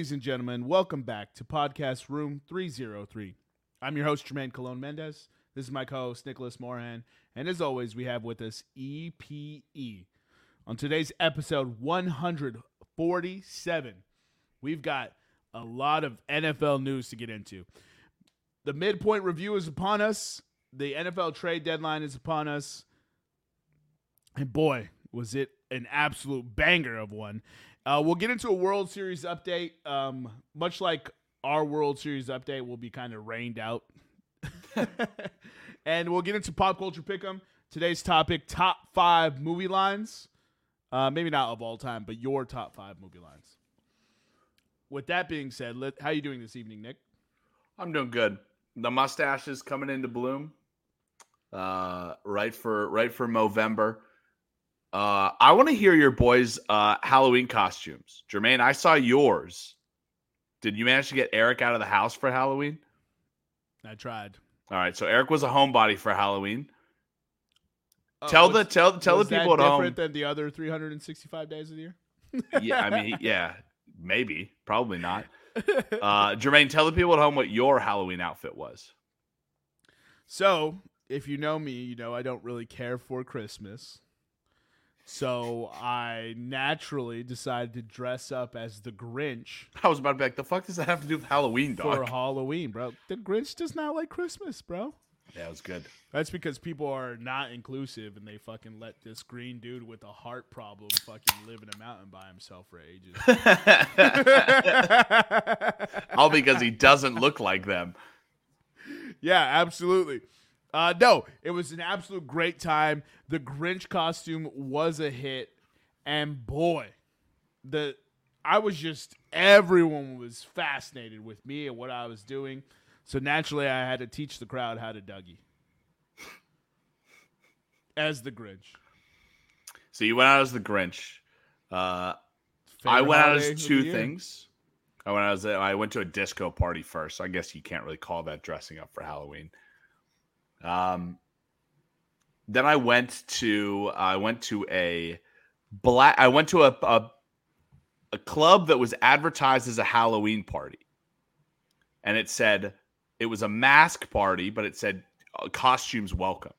Ladies and gentlemen, welcome back to Podcast Room 303. I'm your host, Jermaine Colon Mendez. This is my co host, Nicholas Moran. And as always, we have with us EPE. On today's episode 147, we've got a lot of NFL news to get into. The midpoint review is upon us, the NFL trade deadline is upon us. And boy, was it an absolute banger of one. Uh, we'll get into a World Series update. Um, much like our World Series update will be kind of rained out. and we'll get into pop culture pick'em. Today's topic: top five movie lines. Uh, maybe not of all time, but your top five movie lines. With that being said, let, how you doing this evening, Nick? I'm doing good. The mustache is coming into bloom. Uh, right for right for Movember. Uh, I want to hear your boys' uh, Halloween costumes. Jermaine, I saw yours. Did you manage to get Eric out of the house for Halloween? I tried. All right, so Eric was a homebody for Halloween. Uh, tell the tell tell the people at home. Different than the other 365 days of the year. yeah, I mean, yeah, maybe, probably not. Uh, Jermaine, tell the people at home what your Halloween outfit was. So, if you know me, you know I don't really care for Christmas. So I naturally decided to dress up as the Grinch. I was about to be like, the fuck does that have to do with Halloween, dog? For Halloween, bro. The Grinch does not like Christmas, bro. Yeah, was good. That's because people are not inclusive and they fucking let this green dude with a heart problem fucking live in a mountain by himself for ages. All because he doesn't look like them. Yeah, absolutely. Uh, no, it was an absolute great time. The Grinch costume was a hit, and boy, the I was just everyone was fascinated with me and what I was doing. So naturally, I had to teach the crowd how to Dougie as the Grinch. So you went out as the Grinch. Uh, I went out as two things. I went out as a, I went to a disco party first. So I guess you can't really call that dressing up for Halloween. Um, then I went to I went to a black I went to a, a a club that was advertised as a Halloween party, and it said it was a mask party, but it said uh, costumes welcome.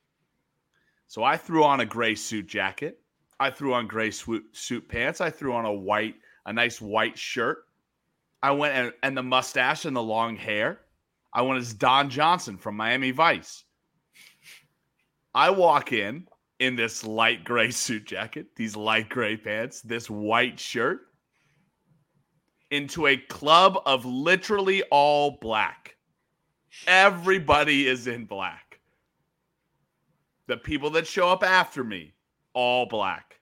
So I threw on a gray suit jacket. I threw on gray suit, suit pants. I threw on a white, a nice white shirt. I went and, and the mustache and the long hair. I went as Don Johnson from Miami Vice. I walk in in this light gray suit jacket, these light gray pants, this white shirt into a club of literally all black. Everybody is in black. The people that show up after me, all black.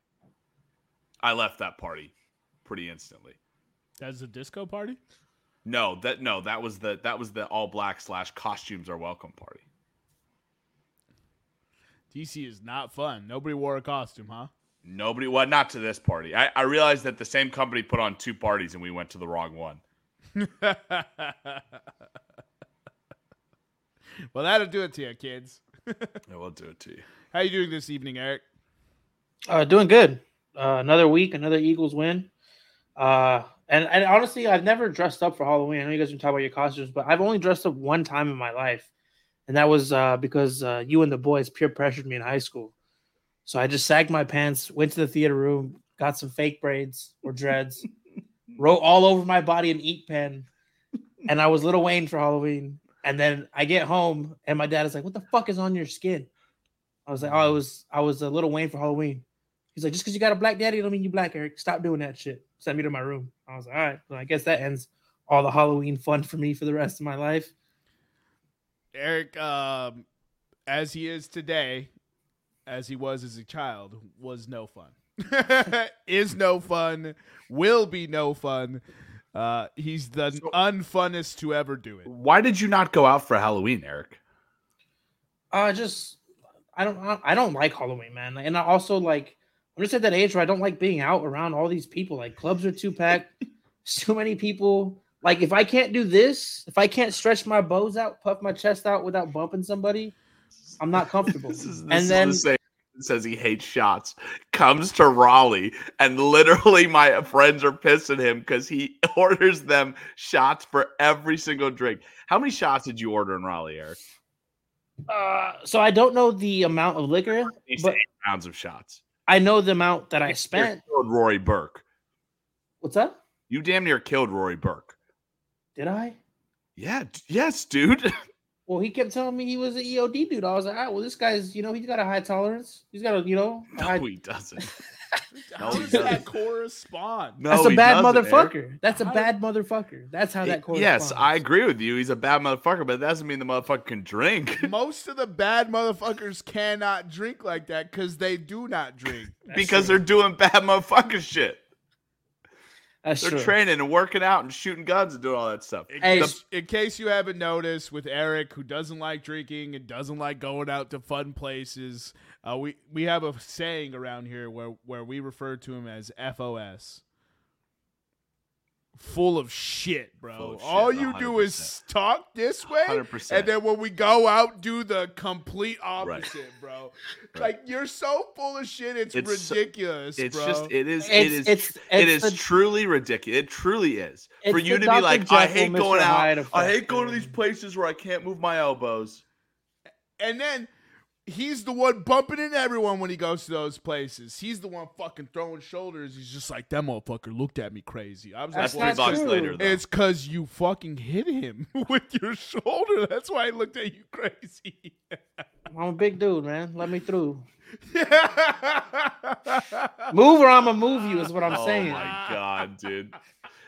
I left that party pretty instantly. That's a disco party? No, that no, that was the that was the all black slash costumes are welcome party. DC is not fun. Nobody wore a costume, huh? Nobody. Well, not to this party. I, I realized that the same company put on two parties and we went to the wrong one. well, that'll do it to you, kids. I will do it to you. How are you doing this evening, Eric? Uh, doing good. Uh, another week, another Eagles win. Uh, and, and honestly, I've never dressed up for Halloween. I know you guys can talking about your costumes, but I've only dressed up one time in my life and that was uh, because uh, you and the boys peer pressured me in high school. So I just sagged my pants, went to the theater room, got some fake braids or dreads, wrote all over my body an ink pen, and I was Lil Wayne for Halloween. And then I get home, and my dad is like, "What the fuck is on your skin?" I was like, "Oh, I was I was a Lil Wayne for Halloween." He's like, "Just because you got a black daddy, don't mean you black, Eric. Stop doing that shit." Send me to my room. I was like, "All right." Well, I guess that ends all the Halloween fun for me for the rest of my life. Eric, um, as he is today, as he was as a child, was no fun. is no fun. Will be no fun. Uh, he's the so, unfunnest to ever do it. Why did you not go out for Halloween, Eric? Uh, just I don't I don't like Halloween, man. And I also like I'm just at that age where I don't like being out around all these people. Like clubs are too packed, too many people. Like if I can't do this, if I can't stretch my bows out, puff my chest out without bumping somebody, I'm not comfortable. this is, this and then the same, says he hates shots, comes to Raleigh, and literally my friends are pissing him because he orders them shots for every single drink. How many shots did you order in Raleigh, Eric? Uh, so I don't know the amount of liquor, but eight rounds of shots. I know the amount that I spent. Rory Burke. What's that? You damn near killed Rory Burke. Did I? Yeah. Yes, dude. Well, he kept telling me he was an EOD dude. I was like, ah, well, this guy's, you know, he's got a high tolerance. He's got a, you know, a no, high... he doesn't. How No, does that doesn't. correspond? No, that's a bad motherfucker. Eric. That's a How- bad motherfucker. That's how that corresponds. Yes, I agree with you. He's a bad motherfucker, but that doesn't mean the motherfucker can drink. Most of the bad motherfuckers cannot drink like that because they do not drink. Because true. they're doing bad motherfucker shit. That's They're true. training and working out and shooting guns and doing all that stuff. In, Hey, case, in case you haven't noticed, with Eric, who doesn't like drinking and doesn't like going out to fun places, uh, we we have a saying around here where where we refer to him as FOS. Full of shit, bro. Of shit, All you do is talk this way, 100%. and then when we go out, do the complete opposite, bro. Like you're so full of shit, it's, It's so- ridiculous, It's bro. just it is it It's- is it's- tr- it it's the- truly ridiculous. It truly is. For you the to be Dr. like, I hate Mr. going out. Hyde I hate going to these places where I can't move my elbows. And then he's the one bumping into everyone when he goes to those places. He's the one fucking throwing shoulders. He's just like, that motherfucker looked at me crazy. I was That's That's like, not three bucks true. later. Though. it's because you fucking hit him with your shoulder. That's why he looked at you crazy. I'm a big dude, man. Let me through. Move or I'm gonna move you is what I'm oh saying. Oh my god, dude.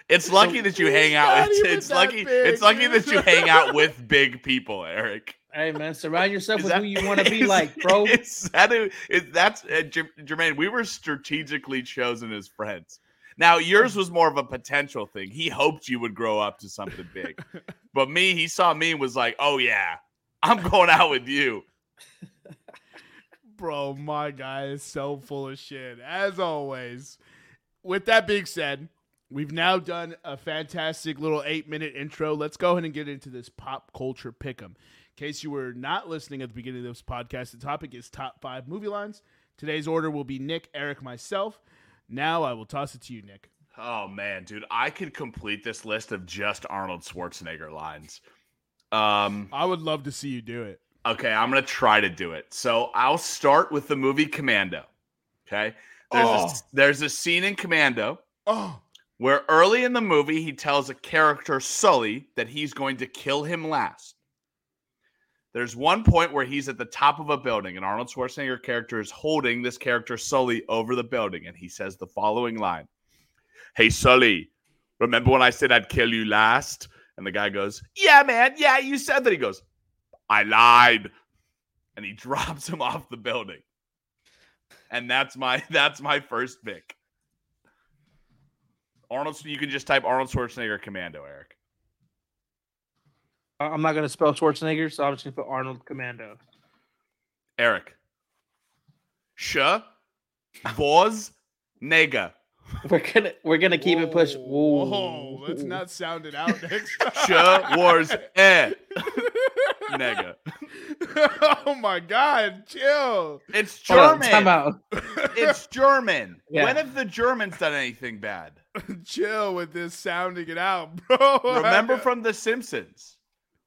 It's lucky that you hang out not with it's lucky big, it's lucky dude. that you hang out with big people, Eric. Hey man, surround yourself Is with that- who you want to be like, bro. Is that who, is that's uh, Jer- Jermaine? We were strategically chosen as friends. Now yours was more of a potential thing. He hoped you would grow up to something big, but me, he saw me and was like, "Oh yeah, I'm going out with you." Bro, my guy is so full of shit, as always. With that being said, we've now done a fantastic little eight minute intro. Let's go ahead and get into this pop culture pick'em. In case you were not listening at the beginning of this podcast, the topic is top five movie lines. Today's order will be Nick, Eric, myself. Now I will toss it to you, Nick. Oh man, dude, I could complete this list of just Arnold Schwarzenegger lines. Um, I would love to see you do it. Okay, I'm gonna try to do it. So I'll start with the movie Commando. Okay, there's Oh. a, there's a scene in Commando Oh, where early in the movie he tells a character Sully that he's going to kill him last. There's one point where he's at the top of a building, and Arnold Schwarzenegger character is holding this character Sully over the building, and he says the following line: "Hey Sully, remember when I said I'd kill you last?" And the guy goes, "Yeah, man, yeah, you said that." He goes, "I lied," and he drops him off the building. And that's my that's my first pick. Arnold, you can just type Arnold Schwarzenegger Commando, Eric. I- I'm not gonna spell Schwarzenegger, so I'm just gonna put Arnold Commando. Eric. Sh. Voz. Nega. We're gonna we're gonna keep it push. Whoa, Whoa, whoa, let's not sound it out next time. Sh. Wars. Eh. Nega. oh my god, chill. It's German. time out. It's German. Yeah. When have the Germans done anything bad? chill with this sounding it out, bro. Remember from The Simpsons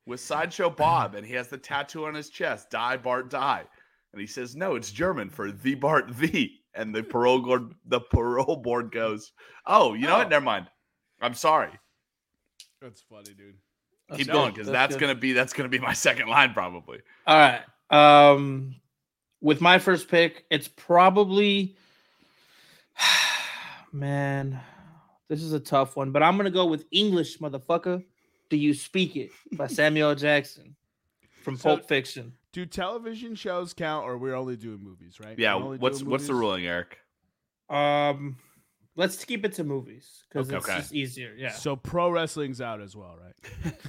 with Sideshow Bob, and he has the tattoo on his chest, Die Bart Die. And he says, No, it's German for the Bart the. And the parole board, the parole board goes, Oh, you know Oh. what? Never mind. I'm sorry. That's funny, dude. That's Keep good, going because that's, good. gonna be that's gonna be my second line probably. All right. Um, with my first pick, it's probably man. This is a tough one, but I'm gonna go with English, motherfucker. Do you speak it by Samuel Jackson from So- Pulp Fiction? Do television shows count, or we're only doing movies, right? Yeah. What's what's the ruling, Eric? Um, let's keep it to movies because Okay. it's Okay. just easier. Yeah, So pro wrestling's out as well, right?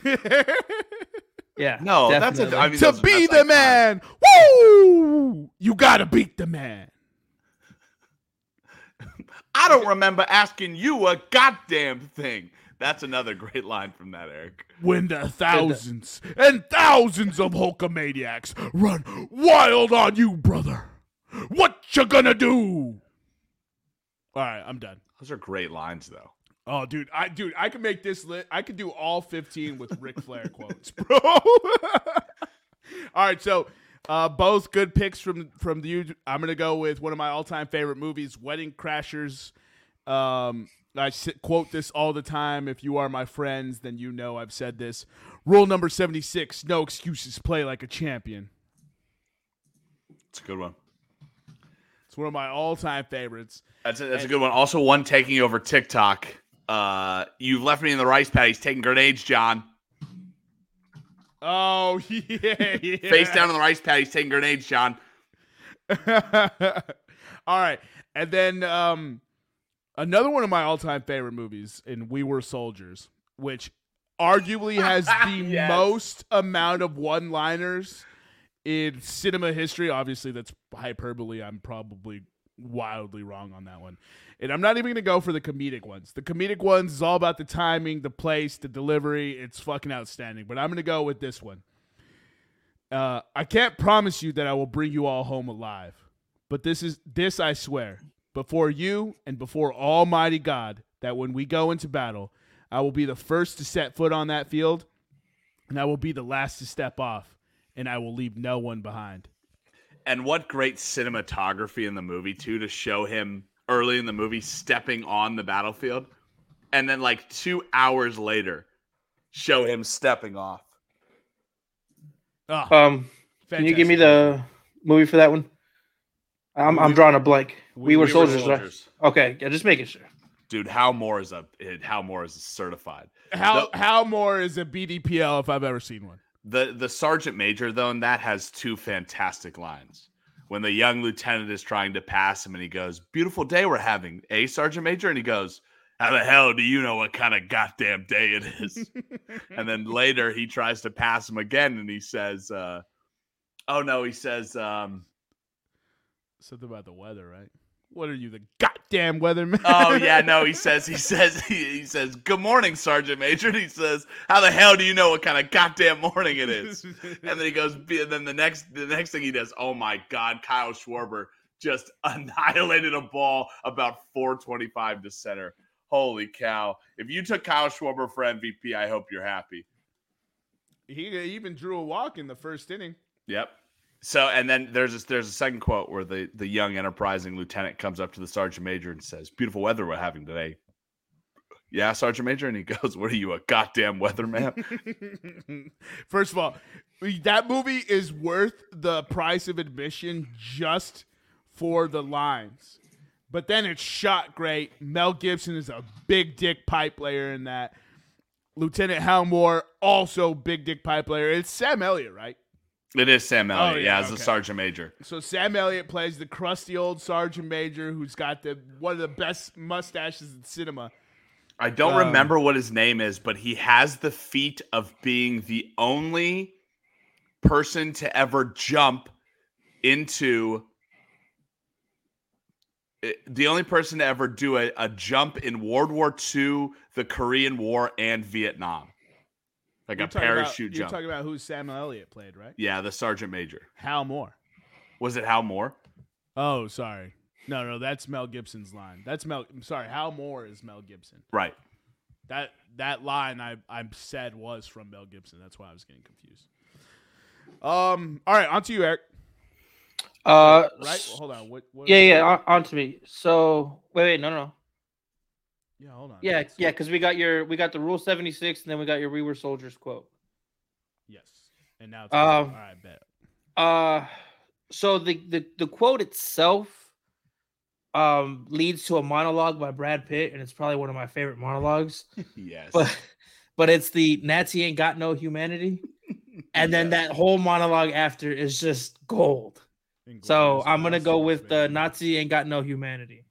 yeah. No, that's a. definitely. I mean, to those- be the iconic. man, woo! You gotta beat the man. I don't remember asking you a goddamn thing. That's another great line from that, Eric. When the thousands and thousands of Hulkamaniacs run wild on you, brother, What you gonna do? All right, I'm done. Those are great lines, though. Oh, dude, I dude, I could make this lit. I could do all 15 with Ric Flair quotes, bro. all right, so uh, both good picks from from you. I'm gonna go with one of my all time favorite movies, Wedding Crashers. Um, I quote this all the time. If you are my friends, then you know I've said this. Rule number 76: No excuses. Play like a champion. It's a good one. It's one of my all time favorites. That's a, that's and, a good one. Also, one taking over TikTok. Uh, you've left me in the rice paddies taking grenades, John. Oh yeah, yeah. Face down in the rice paddies taking grenades, John. All right, and then um, another one of my all-time favorite movies in We Were Soldiers, which arguably has the yes. most amount of one-liners in cinema history. Obviously, that's hyperbole. I'm probably wildly wrong on that one. And I'm not even going to go for the comedic ones. The comedic ones is all about the timing, the place, the delivery. It's fucking outstanding. But I'm going to go with this one. Uh, I can't promise you that I will bring you all home alive, but this is this I swear before you and before Almighty God that when we go into battle, I will be the first to set foot on that field, and I will be the last to step off, and I will leave no one behind. And what great cinematography in the movie too to show him early in the movie stepping on the battlefield, and then like two hours later, show him stepping off. Oh, um, fantastic. can you give me the movie for that one? I'm I'm drawing a blank. We, we were, soldiers, were soldiers, right? Okay, yeah, just making sure. Dude, Hal Moore is a Hal Moore is certified. Hal the, Hal Moore is a BDPL if I've ever seen one. The the sergeant major though, and that has two fantastic lines when the young lieutenant is trying to pass him and he goes, Beautiful day we're having, a Sergeant Major? And he goes, How the hell do you know what kind of goddamn day it is? and then later he tries to pass him again and he says, uh, Oh no, he says, um, Something about the weather, right? What are you, the goddamn weatherman? oh yeah, no. He says, he says, he, he, says, "Good morning, Sergeant Major." And he says, "How the hell do you know what kind of goddamn morning it is?" and then he goes, and then the next, the next thing he does, oh my god, Kyle Schwarber just annihilated a ball about 425 to center. Holy cow! If you took Kyle Schwarber for MVP, I hope you're happy. He even drew a walk in the first inning. Yep. So and then there's there's a second quote where the the young enterprising lieutenant comes up to the sergeant major and says, "Beautiful weather we're having today." Yeah, sergeant major, and he goes, "What are you, a goddamn weatherman?" First of all, that movie is worth the price of admission just for the lines. But then it's shot great. Mel Gibson is a big dick pipe player in that. Lieutenant Hal Moore, also big dick pipe player. It's Sam Elliott, right? It is Sam Elliott, oh, yeah, yeah, as okay. a sergeant major. So Sam Elliott plays the crusty old sergeant major who's got the one of the best mustaches in cinema. I don't um, remember what his name is, but he has the feat of being the only person to ever jump into eh, the only person to ever do a, a jump in World War II, the Korean War, and Vietnam. Like you're a parachute about, jump. You're talking about who Samuel Elliott played, right? Yeah, the sergeant major. Hal Moore. Was it Hal Moore? Oh, sorry. No, no, that's Mel Gibson's line. That's Mel. I'm sorry, Hal Moore is Mel Gibson. Right. That that line I I said was from Mel Gibson. That's why I was getting confused. Um. All right, on to you, Eric. Uh. Right. Well, hold on. What? what yeah, yeah. On, on to me. So wait, wait, no, no. Yeah, hold on. Yeah, yeah, because we got your we got the Rule seventy six, and then we got your We Were Soldiers quote. Yes, and now it's um, all right. Bet. Uh, so the the the quote itself um leads to a monologue by Brad Pitt, and it's probably one of my favorite monologues. yes, but but it's the Nazi ain't got no humanity, and then that whole monologue after is just gold. So I'm gonna go with the Nazi ain't got no humanity.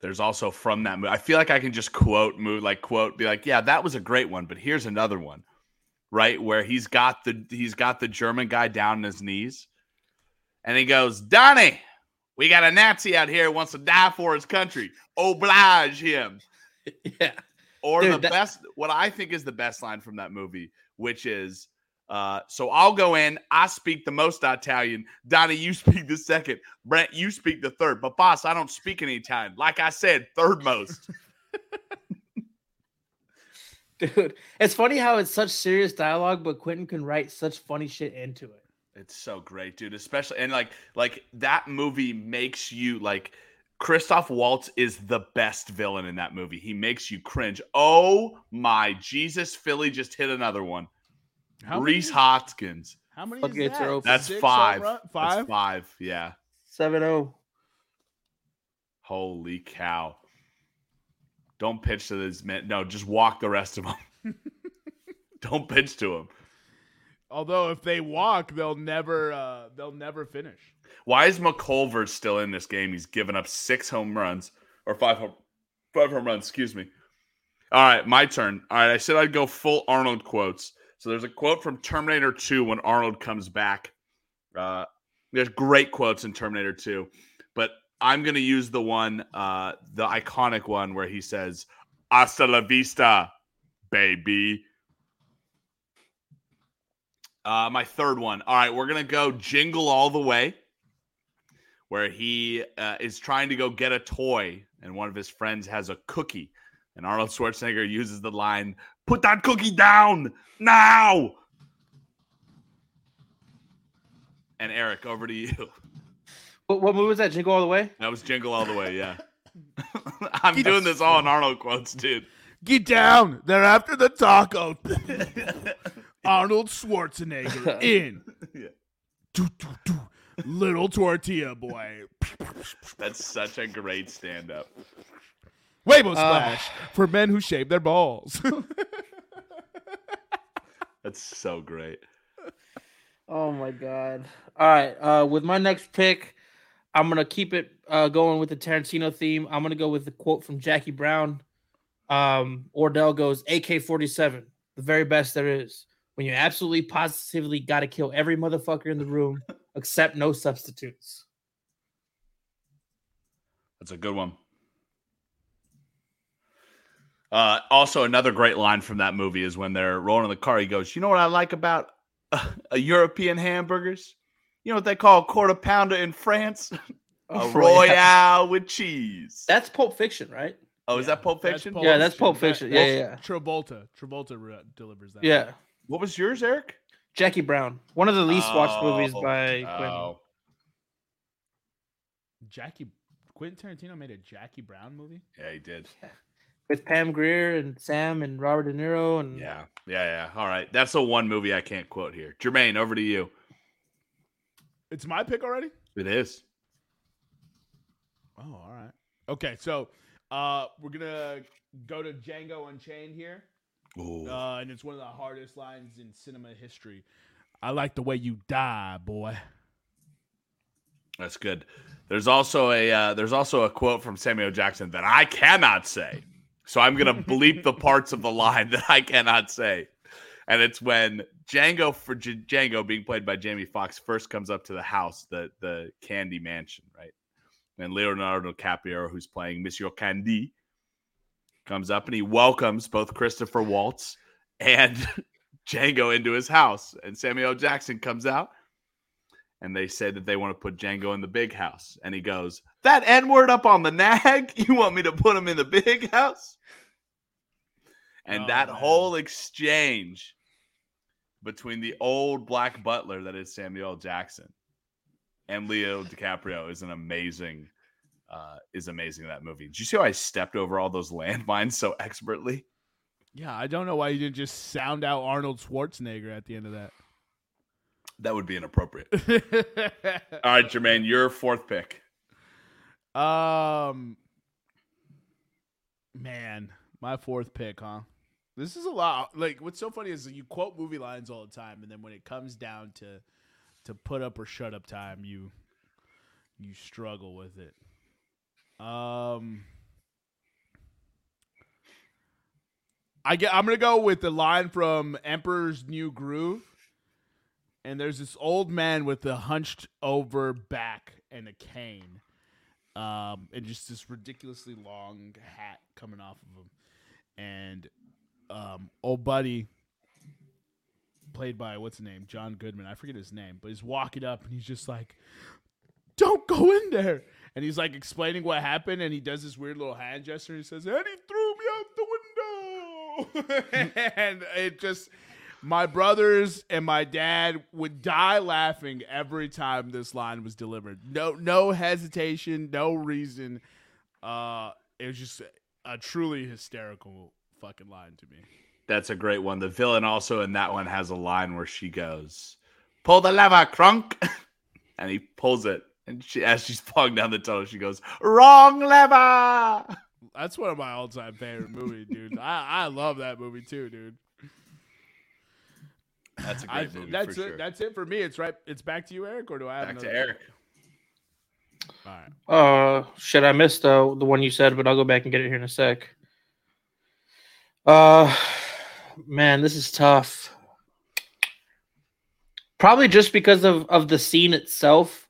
There's also from that movie. I feel like I can just quote move like quote be like, yeah, that was a great one, but here's another one, right? Where he's got the he's got the German guy down on his knees, and he goes, Donnie, we got a Nazi out here who wants to die for his country. Oblige him. yeah. Or Dude, the that- best, what I think is the best line from that movie, which is, Uh, so I'll go in. I speak the most Italian. Donnie, you speak the second. Brent, you speak the third. But boss, I don't speak any Italian. Like I said, third most. Dude, it's funny how it's such serious dialogue, but Quentin can write such funny shit into it. It's so great, dude. Especially and like like that movie makes you like Christoph Waltz is the best villain in that movie. He makes you cringe. Oh my Jesus, Philly just hit another one. How Rhys many, Hoskins. How many? Fuck Is that? are open. That's Six five. home run- That's Five. five. Yeah. 7 0. Holy cow. Don't pitch to this man. No, just walk the rest of them. Don't pitch to him. Although if they walk, they'll never. Uh, they'll never finish. Why is McCullers still in this game? He's given up six home runs or five home, five home runs. Excuse me. All right, my turn. All right, I said I'd go full Arnold quotes. So there's a quote from Terminator 2 when Arnold comes back. Uh, there's great quotes in Terminator 2, but I'm going to use the one, uh, the iconic one where he says, "Hasta la vista, baby." Uh, my third one. All right, we're gonna go jingle all the way, where he uh, is trying to go get a toy, and one of his friends has a cookie, and Arnold Schwarzenegger uses the line, "Put that cookie down now." And Eric, over to you. What, what movie was that? Jingle All the Way? That was jingle all the way. Yeah, I'm doing this all in Arnold quotes, dude. Get down. They're after the taco. Arnold Schwarzenegger in. Yeah. Doo, doo, doo. Little tortilla boy. That's such a great stand-up. Weibo Uh, splash for men who shave their balls. That's so great. Oh my god. All right. Uh with my next pick, I'm gonna keep it uh going with the Tarantino theme. I'm gonna go with the quote from Jackie Brown. Um, Ordell goes AK-47, the very best there is. When you absolutely positively gotta kill every motherfucker in the room, except no substitutes. That's a good one. Uh, also, another great line from that movie is when they're rolling in the car. He goes, "You know what I like about uh, a European hamburgers? You know what they call a quarter pounder in France? a royale with cheese." That's Pulp Fiction, right? oh, is that Pulp That's Fiction? Pulp Yeah, that's Pulp That- Fiction. Yeah, that's yeah, Travolta. Travolta delivers that. Yeah. What was yours, Eric? Jackie Brown. One of the least watched movies Oh, by Quentin. oh. Jackie Quentin Tarantino made a Jackie Brown movie. Yeah, he did. With Pam Grier and Sam and Robert De Niro and Yeah, yeah, yeah. All right, that's the one movie I can't quote here. Jermaine, over to you. It's my pick already. It is. Oh, all right. Okay, so uh, we're gonna go to Django Unchained here, Ooh. uh, and it's one of the hardest lines in cinema history. I like the way you die, boy. That's good. There's also a uh, there's also a quote from Samuel Jackson that I cannot say. So I'm gonna bleep the parts of the line that I cannot say. And it's when Django for J- Django being played by Jamie Foxx first comes up to the house, the the Candy Mansion, right? And Leonardo DiCaprio, who's playing Monsieur Candy, comes up and he welcomes both Christopher Waltz and Django into his house. And Samuel Jackson comes out and they say that they want to put Django in the big house. And he goes, That N word up on the nag? You want me to put him in the big house? And Oh, that man. whole exchange between the old black butler that is Samuel Jackson and Leo DiCaprio is an amazing uh is amazing in that movie. Did you see how I stepped over all those landmines so expertly? Yeah, I don't know why you didn't just sound out Arnold Schwarzenegger at the end of that. That would be inappropriate. All right, Jermaine, your fourth pick. Um, man, my fourth pick, huh? This is a lot. Like, what's so funny is you quote movie lines all the time, and then when it comes down to to put up or shut up time, you you struggle with it. Um, I get. I'm gonna go with the line from Emperor's New Groove. And there's this old man with a hunched over back and a cane um, and just this ridiculously long hat coming off of him. And um, old buddy played by what's the name, John Goodman. I forget his name, but he's walking up and he's just like, "Don't go in there." And he's like explaining what happened, and he does this weird little hand gesture. And he says, "And he threw me out the window," and it just. My brothers and my dad would die laughing every time this line was delivered. No, no hesitation, no reason. Uh, it was just a truly hysterical fucking line to me. That's a great one. The villain also in that one has a line where she goes, "Pull the lever, Kronk," and he pulls it, and she, as she's falling down the tunnel, she goes, "Wrong lever." That's one of my all-time favorite movies, dude. I, I love that movie too, dude. That's a I, great movie that's for it. sure. That's it for me. It's right. It's back to you, Eric, or do I have Back to another- Eric. All right. Uh, shit, I missed uh, the one you said, but I'll go back and get it here in a sec. Uh, man, this is tough. Probably just because of of the scene itself,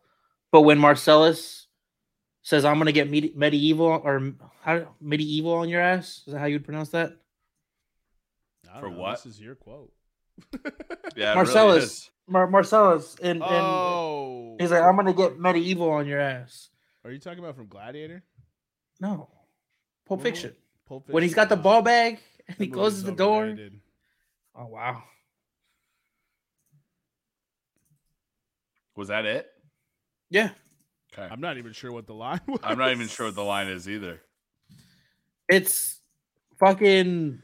but when Marcellus says, "I'm gonna get medi- medieval or how medieval on your ass," is that how you'd pronounce that? I don't For know. what? This is your quote. Yeah, it really Marcellus, is. Mar- Marcellus, and, and Oh, he's like, "I'm gonna get medieval on your ass." are you talking about from Gladiator? No, Pulp Well, Fiction. Pulp When he's got the ball bag and that he closes the door. overrated. Oh wow. Was that it? Yeah. Okay. I'm not even sure what the line was. I'm not even sure what the line is either. It's fucking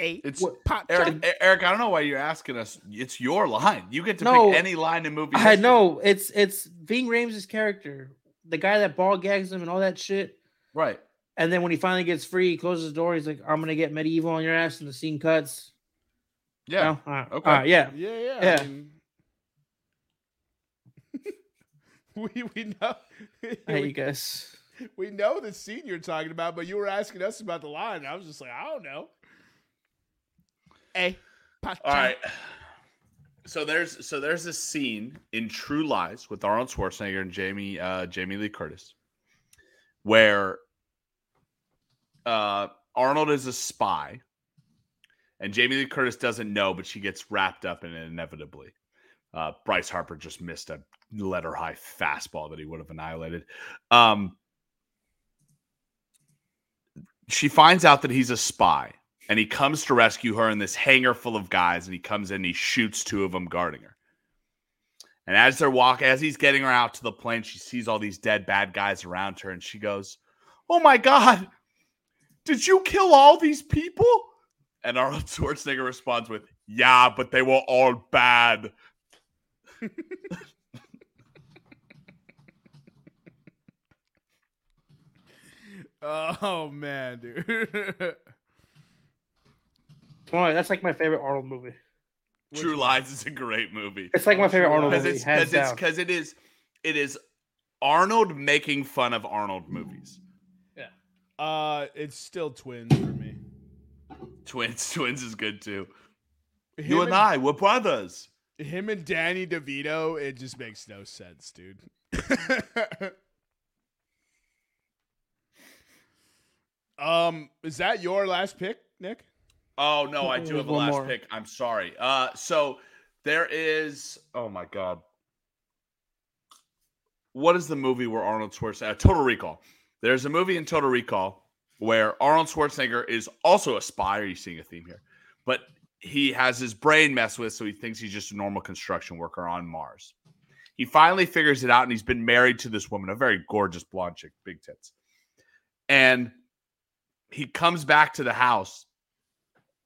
eight. It's What- pot Eric. Eric, I don't know why you're asking us. It's your line. You get to No, pick any line in movie. I know it's it's Ving Rhames' character, the guy that ball gags him and all that shit. Right. And then when he finally gets free, he closes the door. He's like, "I'm gonna get medieval on your ass," and the scene cuts. Yeah. No? All right. Okay. All right, yeah. Yeah, yeah. Yeah. I mean- we we know Hey, we, you guys. we know the scene you're talking about, but you were asking us about the line. And I was just like, I don't know. Hey, All right. So there's so there's a scene in True Lies with Arnold Schwarzenegger and Jamie uh, Jamie Lee Curtis, where uh, Arnold is a spy, and Jamie Lee Curtis doesn't know, but she gets wrapped up in it inevitably. Uh, Bryce Harper just missed a letter high fastball that he would have annihilated. Um, she finds out that he's a spy and he comes to rescue her in this hangar full of guys and he comes in and he shoots two of them guarding her. And as they're walking as he's getting her out to the plane she sees all these dead bad guys around her and she goes oh my god did you kill all these people? And arnold schwarzenegger responds with yeah but they were all bad. Oh man, dude. Boy, that's like my favorite Arnold movie. true lies is a great movie It's like my favorite Arnold because movie. it's because it's because it is it is arnold making fun of arnold movies Yeah. uh, it's still twins for me. twins twins is good too Him you and i we're brothers him and Danny DeVito, it just makes no sense, dude. um, is that your last pick, Nick? Oh no, I do have a last more. pick. I'm sorry. Uh so there is oh my god. What is the movie where Arnold Schwarzenegger uh, Total Recall. There's a movie in Total Recall where Arnold Schwarzenegger is also a spy. Are you seeing a theme here? But he has his brain messed with, so he thinks he's just a normal construction worker on Mars. He finally figures it out, and he's been married to this woman, a very gorgeous blonde chick, big tits. And he comes back to the house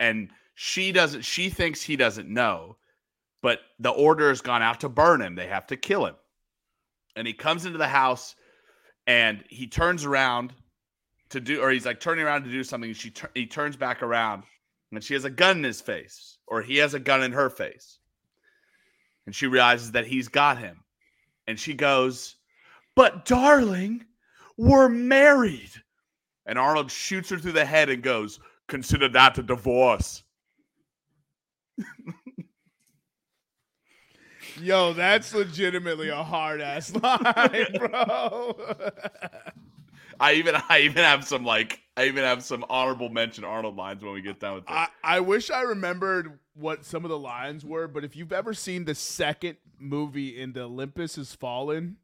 and she doesn't she thinks he doesn't know but the order has gone out to burn him. They have to kill him. And he comes into the house and he turns around to do or he's like turning around to do something. She he turns back around and she has a gun in his face or he has a gun in her face. And she realizes that he's got him. And she goes but darling we're married. And arnold shoots her through the head and goes consider that a divorce. Yo, that's legitimately a hard ass line, bro. I even I even have some like I even have some honorable mention Arnold lines when we get down with it. I, I wish I remembered what some of the lines were, but if you've ever seen the second movie in the Olympus Has Fallen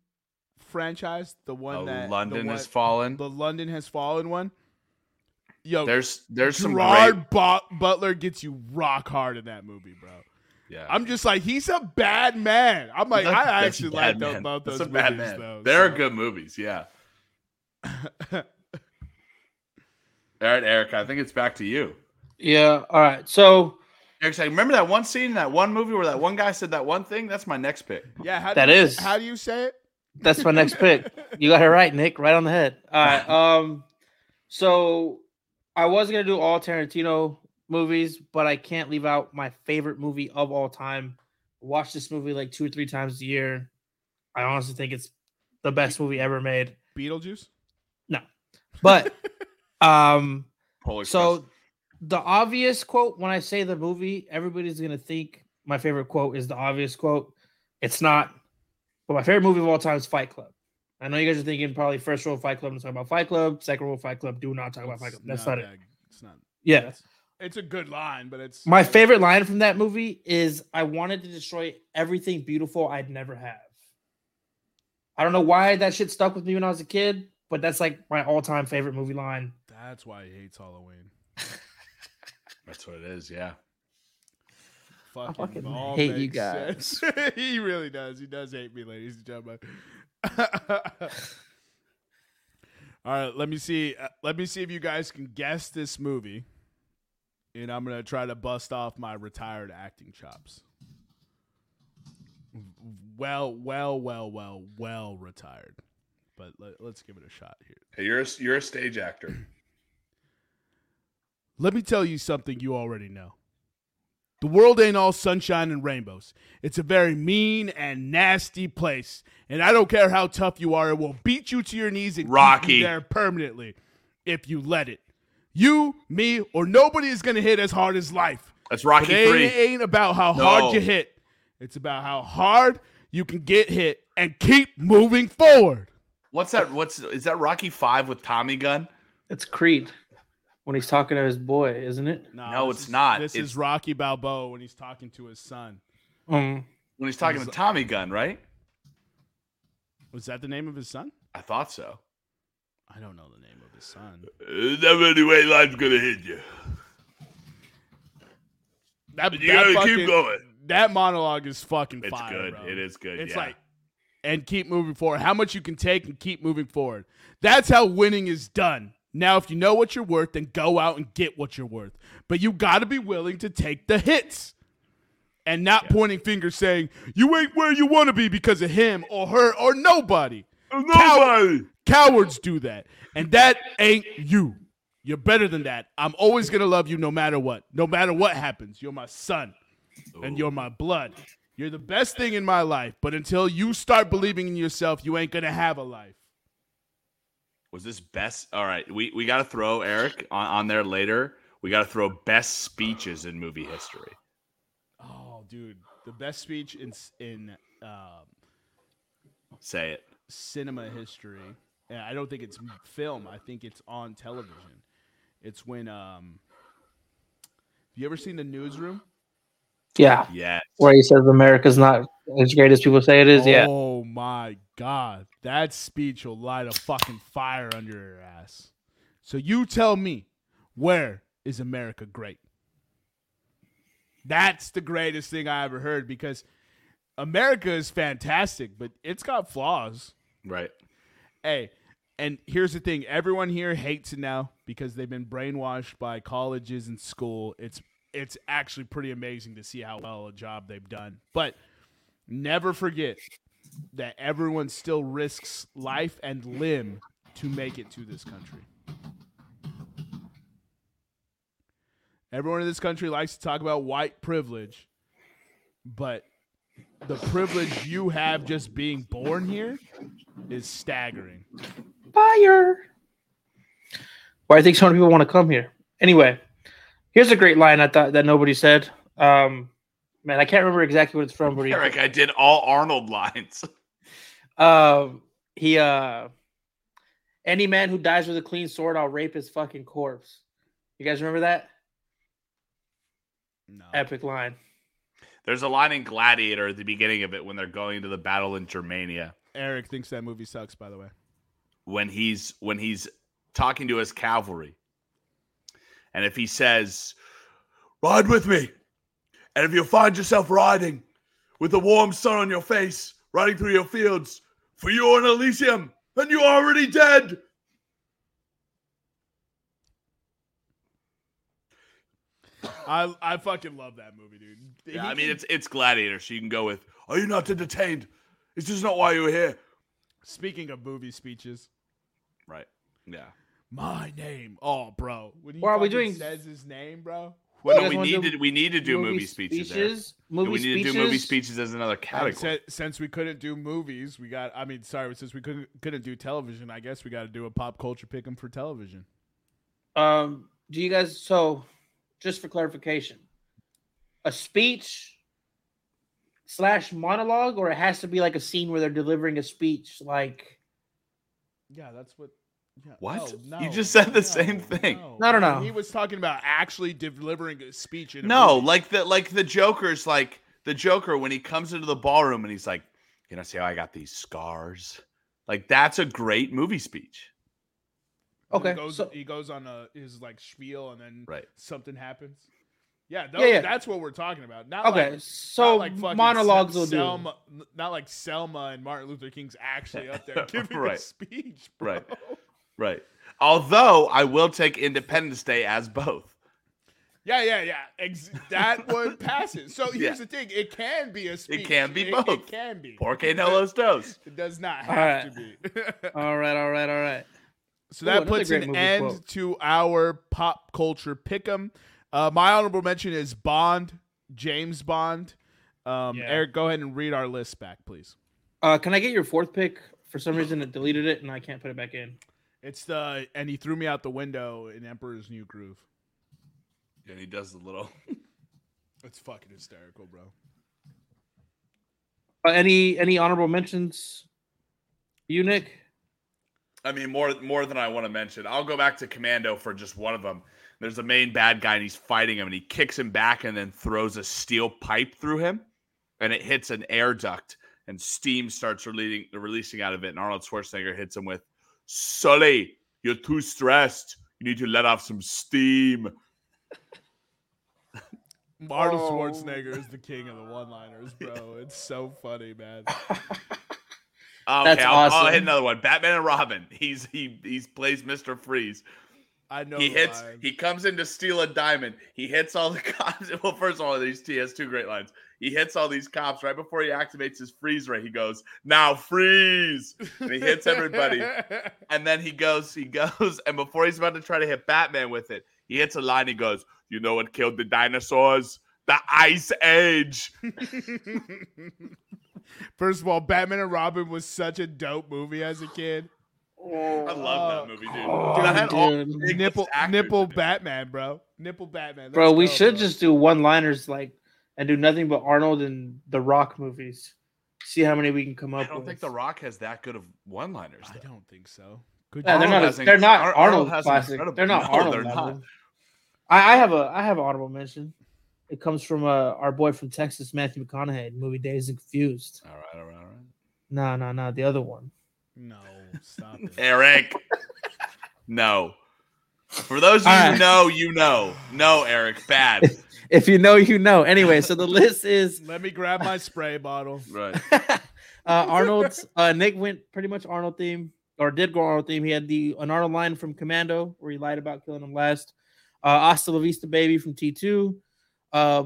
franchise, the one Oh, that London the has fallen. the London Has Fallen one. Yo, There's there's some Gerard great Bu- Butler gets you rock hard in that movie, bro. yeah. I'm just like he's a bad man. I'm like That's- I actually like bad those, man. both That's those a bad man. though. They're so. good movies, yeah. All right, Eric, I think it's back to you. Yeah. All right. So Eric's like, remember that one scene in that one movie where that one guy said that one thing? That's my next pick. yeah, how That you, is- how do you say it? that's my next pick. You got it right, Nick. Right on the head. All right. Um. So I was gonna do all Tarantino movies, but I can't leave out my favorite movie of all time. Watch this movie like two or three times a year. I honestly think it's the best movie ever made. Beetlejuice. No. But um. Polar Express. So the obvious quote when I say the movie, everybody's gonna think my favorite quote is the obvious quote. It's not, but my favorite movie of all time is Fight Club. I know you guys are thinking probably first row Fight Club and talk about Fight Club, second row Fight Club. Do not talk about Fight Club. That's not it. that- It's not. Yeah. That's, it's a good line, but it's My favorite line from that movie is I wanted to destroy everything beautiful I'd never have. I don't know why that shit stuck with me when I was a kid, but that's like my all-time favorite movie line. That's why he hates Halloween. That's what it is, yeah. Fucking, fucking hate you guys. he really does. He does hate me, ladies and gentlemen. all right, let me see. Uh, let me see if you guys can guess this movie, and I'm gonna try to bust off my retired acting chops. Well, well, well, well, well retired, but let, let's give it a shot here. Hey, you're a, you're a stage actor. Let me tell you something you already know. The world ain't all sunshine and rainbows. It's a very mean and nasty place. And I don't care how tough you are, it will beat you to your knees and keep you there permanently if you let it. You, me, or nobody is going to hit as hard as life. That's But Rocky it Three. ain't, it ain't about how No. hard you hit. It's about how hard you can get hit and keep moving forward. What's that? What's is that Rocky Five with Tommy Gunn? It's Creed when he's talking to his boy, isn't it? No, this it's is- not. This It's- is Rocky Balboa when he's talking to his son. Um, When he's talking to Tommy Gunn, right? Was that the name of his son? I thought so. I don't know the name of his son. never any way life's gonna hit you. That, You that gotta fucking- keep going. That monologue is fucking It's fire. good. bro. It is good. It's yeah. like, and keep moving forward. How much you can take and keep moving forward. That's how winning is done. Now, if you know what you're worth, then go out and get what you're worth. But you got to be willing to take the hits and not pointing fingers saying, you ain't where you want to be because of him or her or nobody. nobody. Cowards do that. And that ain't you. You're better than that. I'm always going to love you no matter what. No matter what happens. You're my son and you're my blood. You're the best thing in my life. But until you start believing in yourself, you ain't going to have a life. Was this best? All right, we we got to throw Eric on, on there later. We got to throw best speeches in movie history. Oh, dude. The best speech in, in um, Say it. cinema history. And I don't think it's film. I think it's on television. It's when um Have you ever seen the newsroom? Yeah, Yeah. where he says America's not as great as people say it is. Yeah, Oh my god. That speech will light a fucking fire under your ass. So you tell me, where is America great? That's the greatest thing I ever heard because America is fantastic, but it's got flaws. Right. Hey, and here's the thing: everyone here hates it now because they've been brainwashed by colleges and school. It's it's actually pretty amazing to see how well a job they've done. But never forget that everyone still risks life and limb to make it to this country. Everyone in this country likes to talk about white privilege, but the privilege you have just being born here is staggering. fire. Why I think so many people want to come here. Anyway, here's a great line I thought that nobody said. Um, man, I can't remember exactly what it's from, but Eric, I did all Arnold lines. um, he uh, Any man who dies with a clean sword, I'll rape his fucking corpse. You guys remember that? No. Epic line. There's a line in Gladiator at the beginning of it when they're going to the battle in Germania. Eric thinks that movie sucks. By the way. When he's when he's talking to his cavalry, and if he says, "Ride with me," and if you find yourself riding with the warm sun on your face, riding through your fields, for you are in Elysium, and you are already dead. I I fucking love that movie, dude. Yeah, I mean it's it's Gladiator, so you can go with. Are you not entertained? Is this not why you were here? Speaking of movie speeches, Right. Yeah. My name. Oh, bro. When he Well, are we doing- says his name, bro. Well, You no, we need do to we need to do movie, speeches. Eric. Movie we need speeches. to do movie speeches as another category. si- since we couldn't do movies, we got. I mean, sorry, since we couldn't couldn't do television, I guess we got to do a pop culture pick 'em for television. Um, do you guys? So, just for clarification, a speech slash monologue, or it has to be like a scene where they're delivering a speech, like Yeah, that's what. Yeah, What? no, You just said the no, same thing. No, no, no. He was talking about actually delivering a speech. In a No, movie. like the like the Joker's like the Joker when he comes into the ballroom and he's like, you know, see how I got these scars. Like that's a great movie speech. Okay, He goes, so- he goes on a, his like spiel, and then Right. something happens. Yeah, Yeah, yeah. that's what we're talking about. Not okay, like, so not like monologues Sel- will do. Selma, Not like Selma and Martin Luther King's actually up there giving a speech, bro. Right. Right. Although I will take Independence Day as both. Yeah, yeah, yeah. Ex- that one passes. So here's Yeah. the thing: it can be a speech. can be It, both. It can be. Porque no los dos. It does not All have right. to be. all right, all right, all right. So Ooh, that puts great an end quote. to our pop culture pick'em. Uh, my honorable mention is Bond, James Bond. Um, Yeah. Eric, go ahead and read our list back, please. Uh, can I get your fourth pick? For some reason, it deleted it, and I can't put it back in. It's the and he threw me out the window in Emperor's New Groove. And he does the little It's fucking hysterical, bro. Uh, any any honorable mentions? You, Nick? I mean, more more than I want to mention. I'll go back to Commando for just one of them. There's a main bad guy and he's fighting him and he kicks him back and then throws a steel pipe through him, and it hits an air duct and steam starts releasing releasing out of it. And Arnold Schwarzenegger hits him with, "Sully, you're too stressed. You need to let off some steam." Arnold Oh. Schwarzenegger is the king of the one-liners, bro. It's so funny, man. Okay, That's I'll, I'll hit another one. Batman and Robin. He's he he's plays Mister Freeze. I know he hits. line. He comes in to steal a diamond. He hits all the cops. Well, first of all, these he has two great lines. He hits all these cops right before he activates his freeze ray. He goes, "Now freeze!" And he hits everybody. And then he goes, he goes, and before he's about to try to hit Batman with it, he hits a line. He goes, "You know what killed the dinosaurs? The Ice Age." First of all, Batman and Robin was such a dope movie as a kid. I love that movie, dude. Oh, That had dude. the Nipple, actors nipple in. Batman, bro. Nipple Batman. Bro, Let's we go, should bro. just do one-liners like and do nothing but Arnold and The Rock movies. See how many we can come up. With. I don't with. think The Rock has that good of one-liners. I don't think so. Good Yeah, they're not. has They're not Ar- Arnold Arnold classic. incredible- They're not No, Arnold. they're not. I, I have a I have an honorable mention. It comes from uh, our boy from Texas, Matthew McConaughey, movie Dazed and Confused. All right, all right, all right. No, no, no, the other one. No, stop it. Eric. no. For those of you All who know, you know. No, Eric, bad. If you know, you know. Anyway, so the list is Let me grab my spray bottle. right. uh, Arnold's. Uh, Nick went pretty much Arnold theme, or did go Arnold theme. He had the an Arnold line from Commando where he lied about killing him last. Uh, Hasta la Vista Baby from T two. Uh,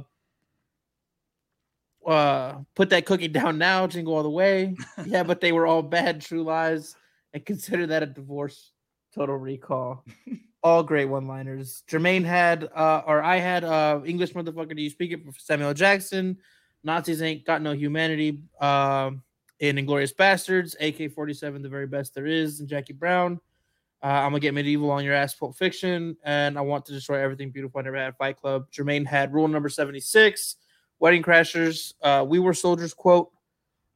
uh, put that cookie down now, jingle all the way. Yeah, but they were all bad, true lies, and consider that a divorce. Total Recall. all great one-liners. Jermaine had, uh, or I had, uh, English motherfucker. Do you speak it? For Samuel Jackson. Nazis ain't got no humanity. Um, in Inglourious Basterds, AK-47, the very best there is, and Jackie Brown. Uh, I'm gonna get medieval on your ass, Pulp Fiction, and I want to destroy everything beautiful. I never had Fight Club. Jermaine had rule number 76, Wedding Crashers. Uh, we were soldiers. Quote: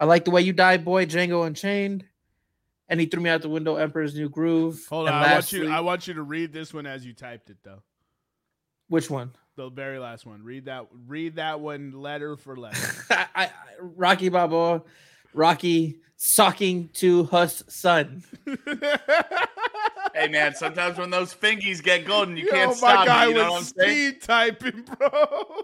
I like the way you died, boy. Django Unchained. And he threw me out the window. Emperor's New Groove. Hold on, I want you. I want you to read this one as you typed it, though. Which one? The very last one. Read that. Read that one letter for letter. I, I, Rocky Balboa, Rocky sucking to hus son. hey man, sometimes when those fingies get golden, you Yo, can't stop. My guy me, you know was speed typing, bro.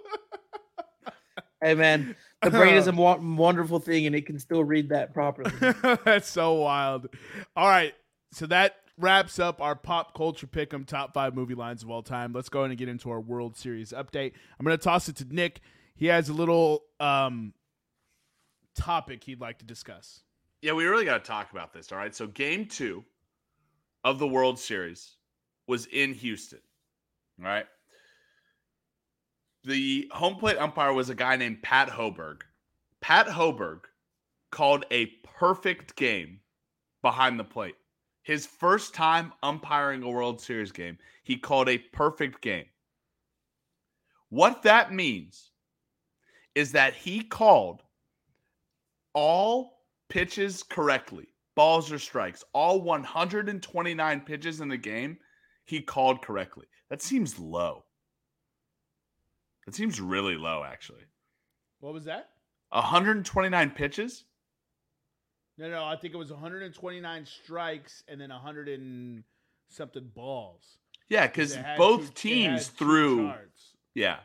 hey man, the brain is a wonderful thing, and it can still read that properly. That's so wild. All right, so that wraps up our pop culture pick'em top five movie lines of all time. Let's go ahead and get into our World Series update. I'm going to toss it to Nick. He has a little um, topic he'd like to discuss. Yeah, we really got to talk about this. All right, so Game Two of the World Series was in Houston. All right. The home plate umpire was a guy named Pat Hoberg. Pat Hoberg called a perfect game behind the plate. His first time umpiring a World Series game, he called a perfect game. What that means is that he called all pitches correctly, balls or strikes, all 129 pitches in the game, he called correctly. That seems low. That seems really low, actually. What was that? 129 pitches? No, no, I think it was 129 strikes and then 100 and something balls. Yeah, because both two, teams threw. Yeah.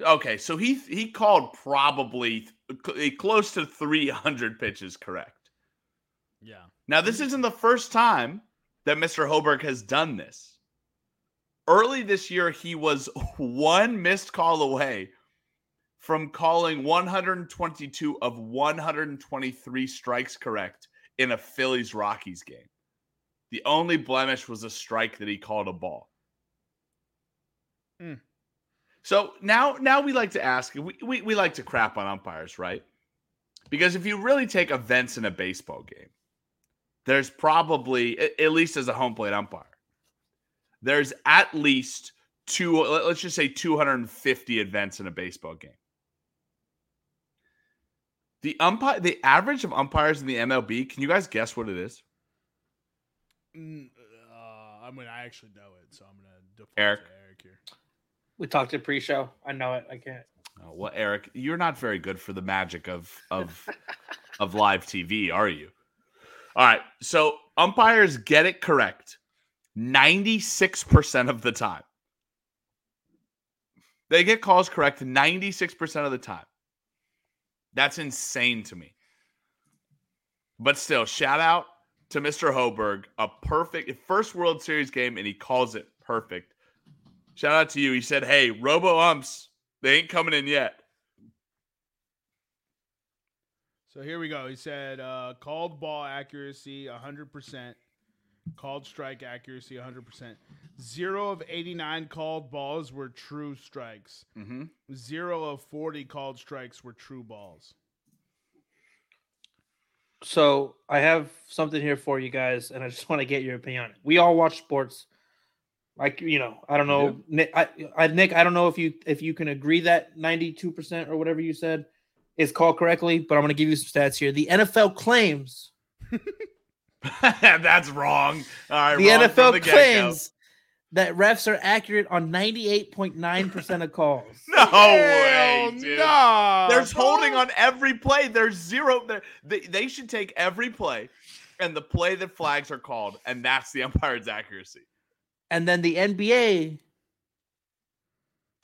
Okay, so he he called probably eh, close to 300 pitches correct. Yeah. Now this isn't the first time that Mr. Hoberg has done this. Early this year, he was one missed call away from calling 122 of 123 strikes correct in a Phillies Rockies game. The only blemish was a strike that he called a ball. Mm. So now, now we like to ask, we, we, we like to crap on umpires, right? Because if you really take events in a baseball game, there's probably, at least as a home plate umpire, there's at least two, let's just say 250 events in a baseball game. The umpire, the average of umpires in the MLB. Can you guys guess what it is? Mm, uh, I mean, I actually know it, so I'm gonna default Eric. to Eric here. We talked to pre-show. I know it. I can't. Oh, well, Eric, you're not very good for the magic of of of live TV, are you? All right. So umpires get it correct 96% of the time. They get calls correct 96% of the time. That's insane to me. But still, shout out to Mr. Hoberg, a perfect first World Series game, and he calls it perfect. Shout out to you. He said, Hey, robo umps, they ain't coming in yet. So here we go. He said, uh, called ball accuracy 100%, called strike accuracy 100%. Zero of 89 called balls were true strikes. Mm-hmm. Zero of 40 called strikes were true balls. So I have something here for you guys, and I just want to get your opinion on it. We all watch sports. Like you know, I don't know, yeah. Nick. I, I, Nick, I don't know if you if you can agree that ninety two percent or whatever you said is called correctly, but I'm going to give you some stats here. The NFL claims that's wrong. All right, the NFL the claims that refs are accurate on 98.9% of calls. no way, dude. No, There's holding on every play. There's zero. They, they should take every play and the play that flags are called, and that's the umpire's accuracy. And then the NBA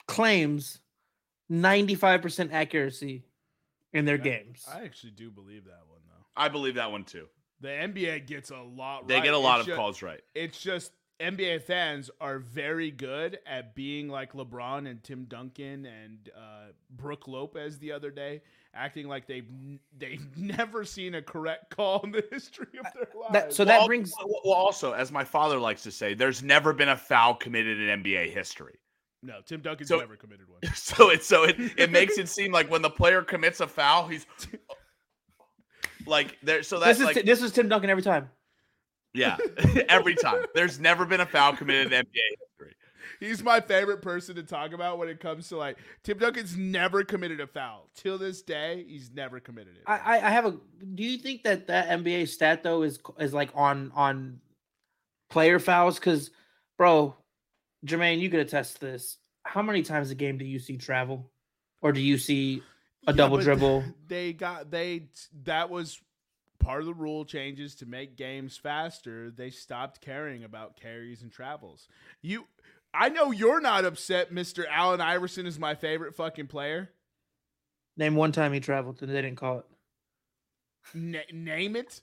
claims 95% accuracy in their games. I actually do believe that one, though. I believe that one, too. The NBA gets a lot They right. get a lot it's of just, calls right. It's just NBA fans are very good at being like LeBron and Tim Duncan and uh, Brook Lopez the other day, acting like they've they've never seen a correct call in the history of their lives. That, so that brings well, also, as my father likes to say, there's never been a foul committed in NBA history. No, Tim Duncan's so, never committed one. So it so it, it makes it seem like when the player commits a foul, he's like there. So that's this is like, this is Tim Duncan every time. Yeah, every time. There's never been a foul committed in NBA history. he's my favorite person to talk about when it comes to like Tim Duncan's never committed a foul till this day. He's never committed it. I, I have a. Do you think that that NBA stat though is is like on on player fouls? Because, bro, Jermaine, you could attest to this. How many times a game do you see travel, or do you see a yeah, double dribble? They got they that was part of the rule changes to make games faster, they stopped caring about carries and travels. You I know you're not upset Mr. Allen Iverson is my favorite fucking player. Name one time he traveled and they didn't call it. Na- name it.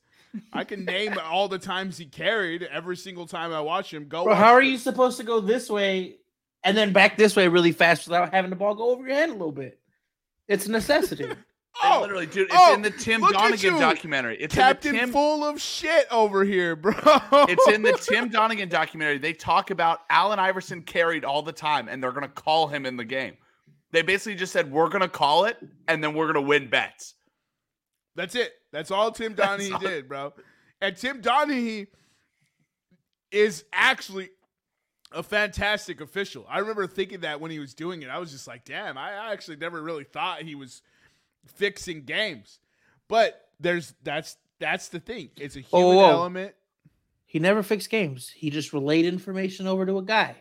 I can name all the times he carried every single time I watch him go. Bro, how are you supposed to go this way and then back this way really fast without having the ball go over your head a little bit? It's a necessity. Oh, literally, dude, it's oh, in the Tim Donaghan documentary. It's Captain in the Tim, full of shit over here, bro. It's in the Tim Donaghan documentary. They talk about Allen Iverson carried all the time, and they're gonna call him in the game. They basically just said we're gonna call it, and then we're gonna win bets. That's it. That's all Tim Donaghy did, bro. And Tim Donaghy is actually a fantastic official. I remember thinking that when he was doing it, I was just like, damn, I actually never really thought he was fixing games. But there's that's that's the thing. It's a human element. He never fixed games. He just relayed information over to a guy.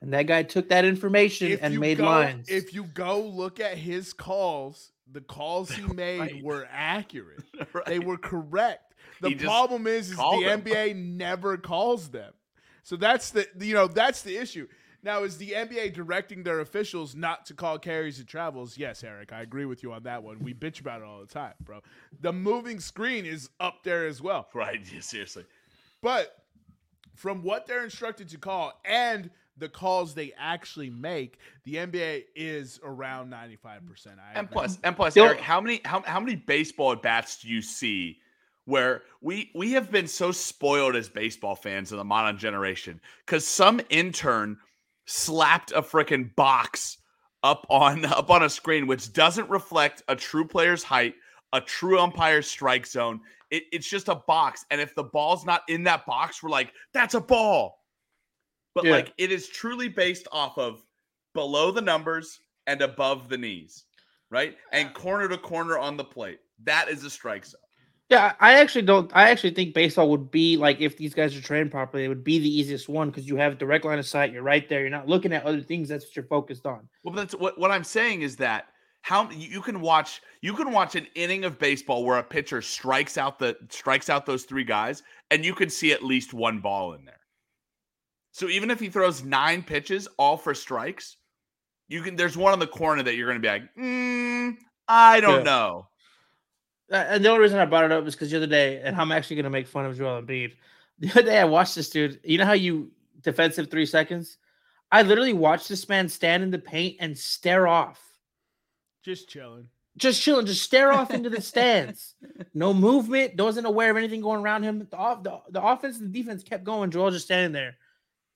And that guy took that information if and made go, lines. If you go look at his calls, the calls he made right. were accurate. right. They were correct. The he problem is, is the them. NBA never calls them. So that's the you know that's the issue. Now, is the NBA directing their officials not to call carries and travels? Yes, Eric, I agree with you on that one. We bitch about it all the time, bro. The moving screen is up there as well. Right, yeah, seriously. But from what they're instructed to call and the calls they actually make, the NBA is around 95%. I and plus, and plus, Eric, how many how, how many baseball bats do you see where we we have been so spoiled as baseball fans in the modern generation because some intern slapped a freaking box up on up on a screen which doesn't reflect a true player's height, a true umpire's strike zone. It, it's just a box, and if the ball's not in that box, we're like, "That's a ball." But yeah. like, it is truly based off of below the numbers and above the knees, right? And corner to corner on the plate. That is a strike zone. Yeah, I actually don't. I actually think baseball would be like if these guys are trained properly, it would be the easiest one because you have direct line of sight. You're right there. You're not looking at other things. That's what you're focused on. Well, that's what what I'm saying is that how you can watch you can watch an inning of baseball where a pitcher strikes out the strikes out those three guys, and you can see at least one ball in there. So even if he throws nine pitches, all for strikes, you can. There's one on the corner that you're going to be like, mm, I don't yeah. know. And the only reason I brought it up is because the other day, and I'm actually gonna make fun of Joel Embiid. The other day, I watched this dude. You know how you defensive three seconds? I literally watched this man stand in the paint and stare off, just chilling, just chilling, just stare off into the stands. No movement. Wasn't aware of anything going around him. The off the, the offense and the defense kept going. Joel just standing there,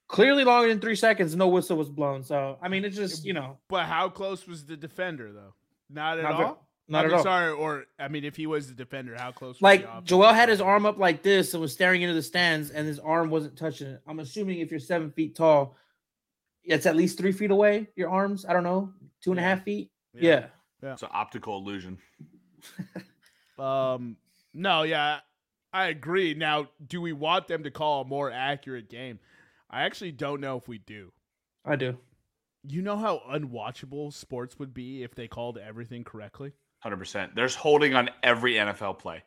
clearly longer than three seconds. No whistle was blown. So I mean, it's just you know. But how close was the defender though? Not at Not all. Not I mean, at all. Sorry, or I mean, if he was the defender, how close? Like Joel had his arm up like this and was staring into the stands, and his arm wasn't touching it. I'm assuming if you're seven feet tall, it's at least three feet away. Your arms, I don't know, two and a half feet. Yeah, yeah. yeah. It's an optical illusion. um, no, yeah, I agree. Now, do we want them to call a more accurate game? I actually don't know if we do. I do. You know how unwatchable sports would be if they called everything correctly? Hundred percent. There's holding on every NFL play.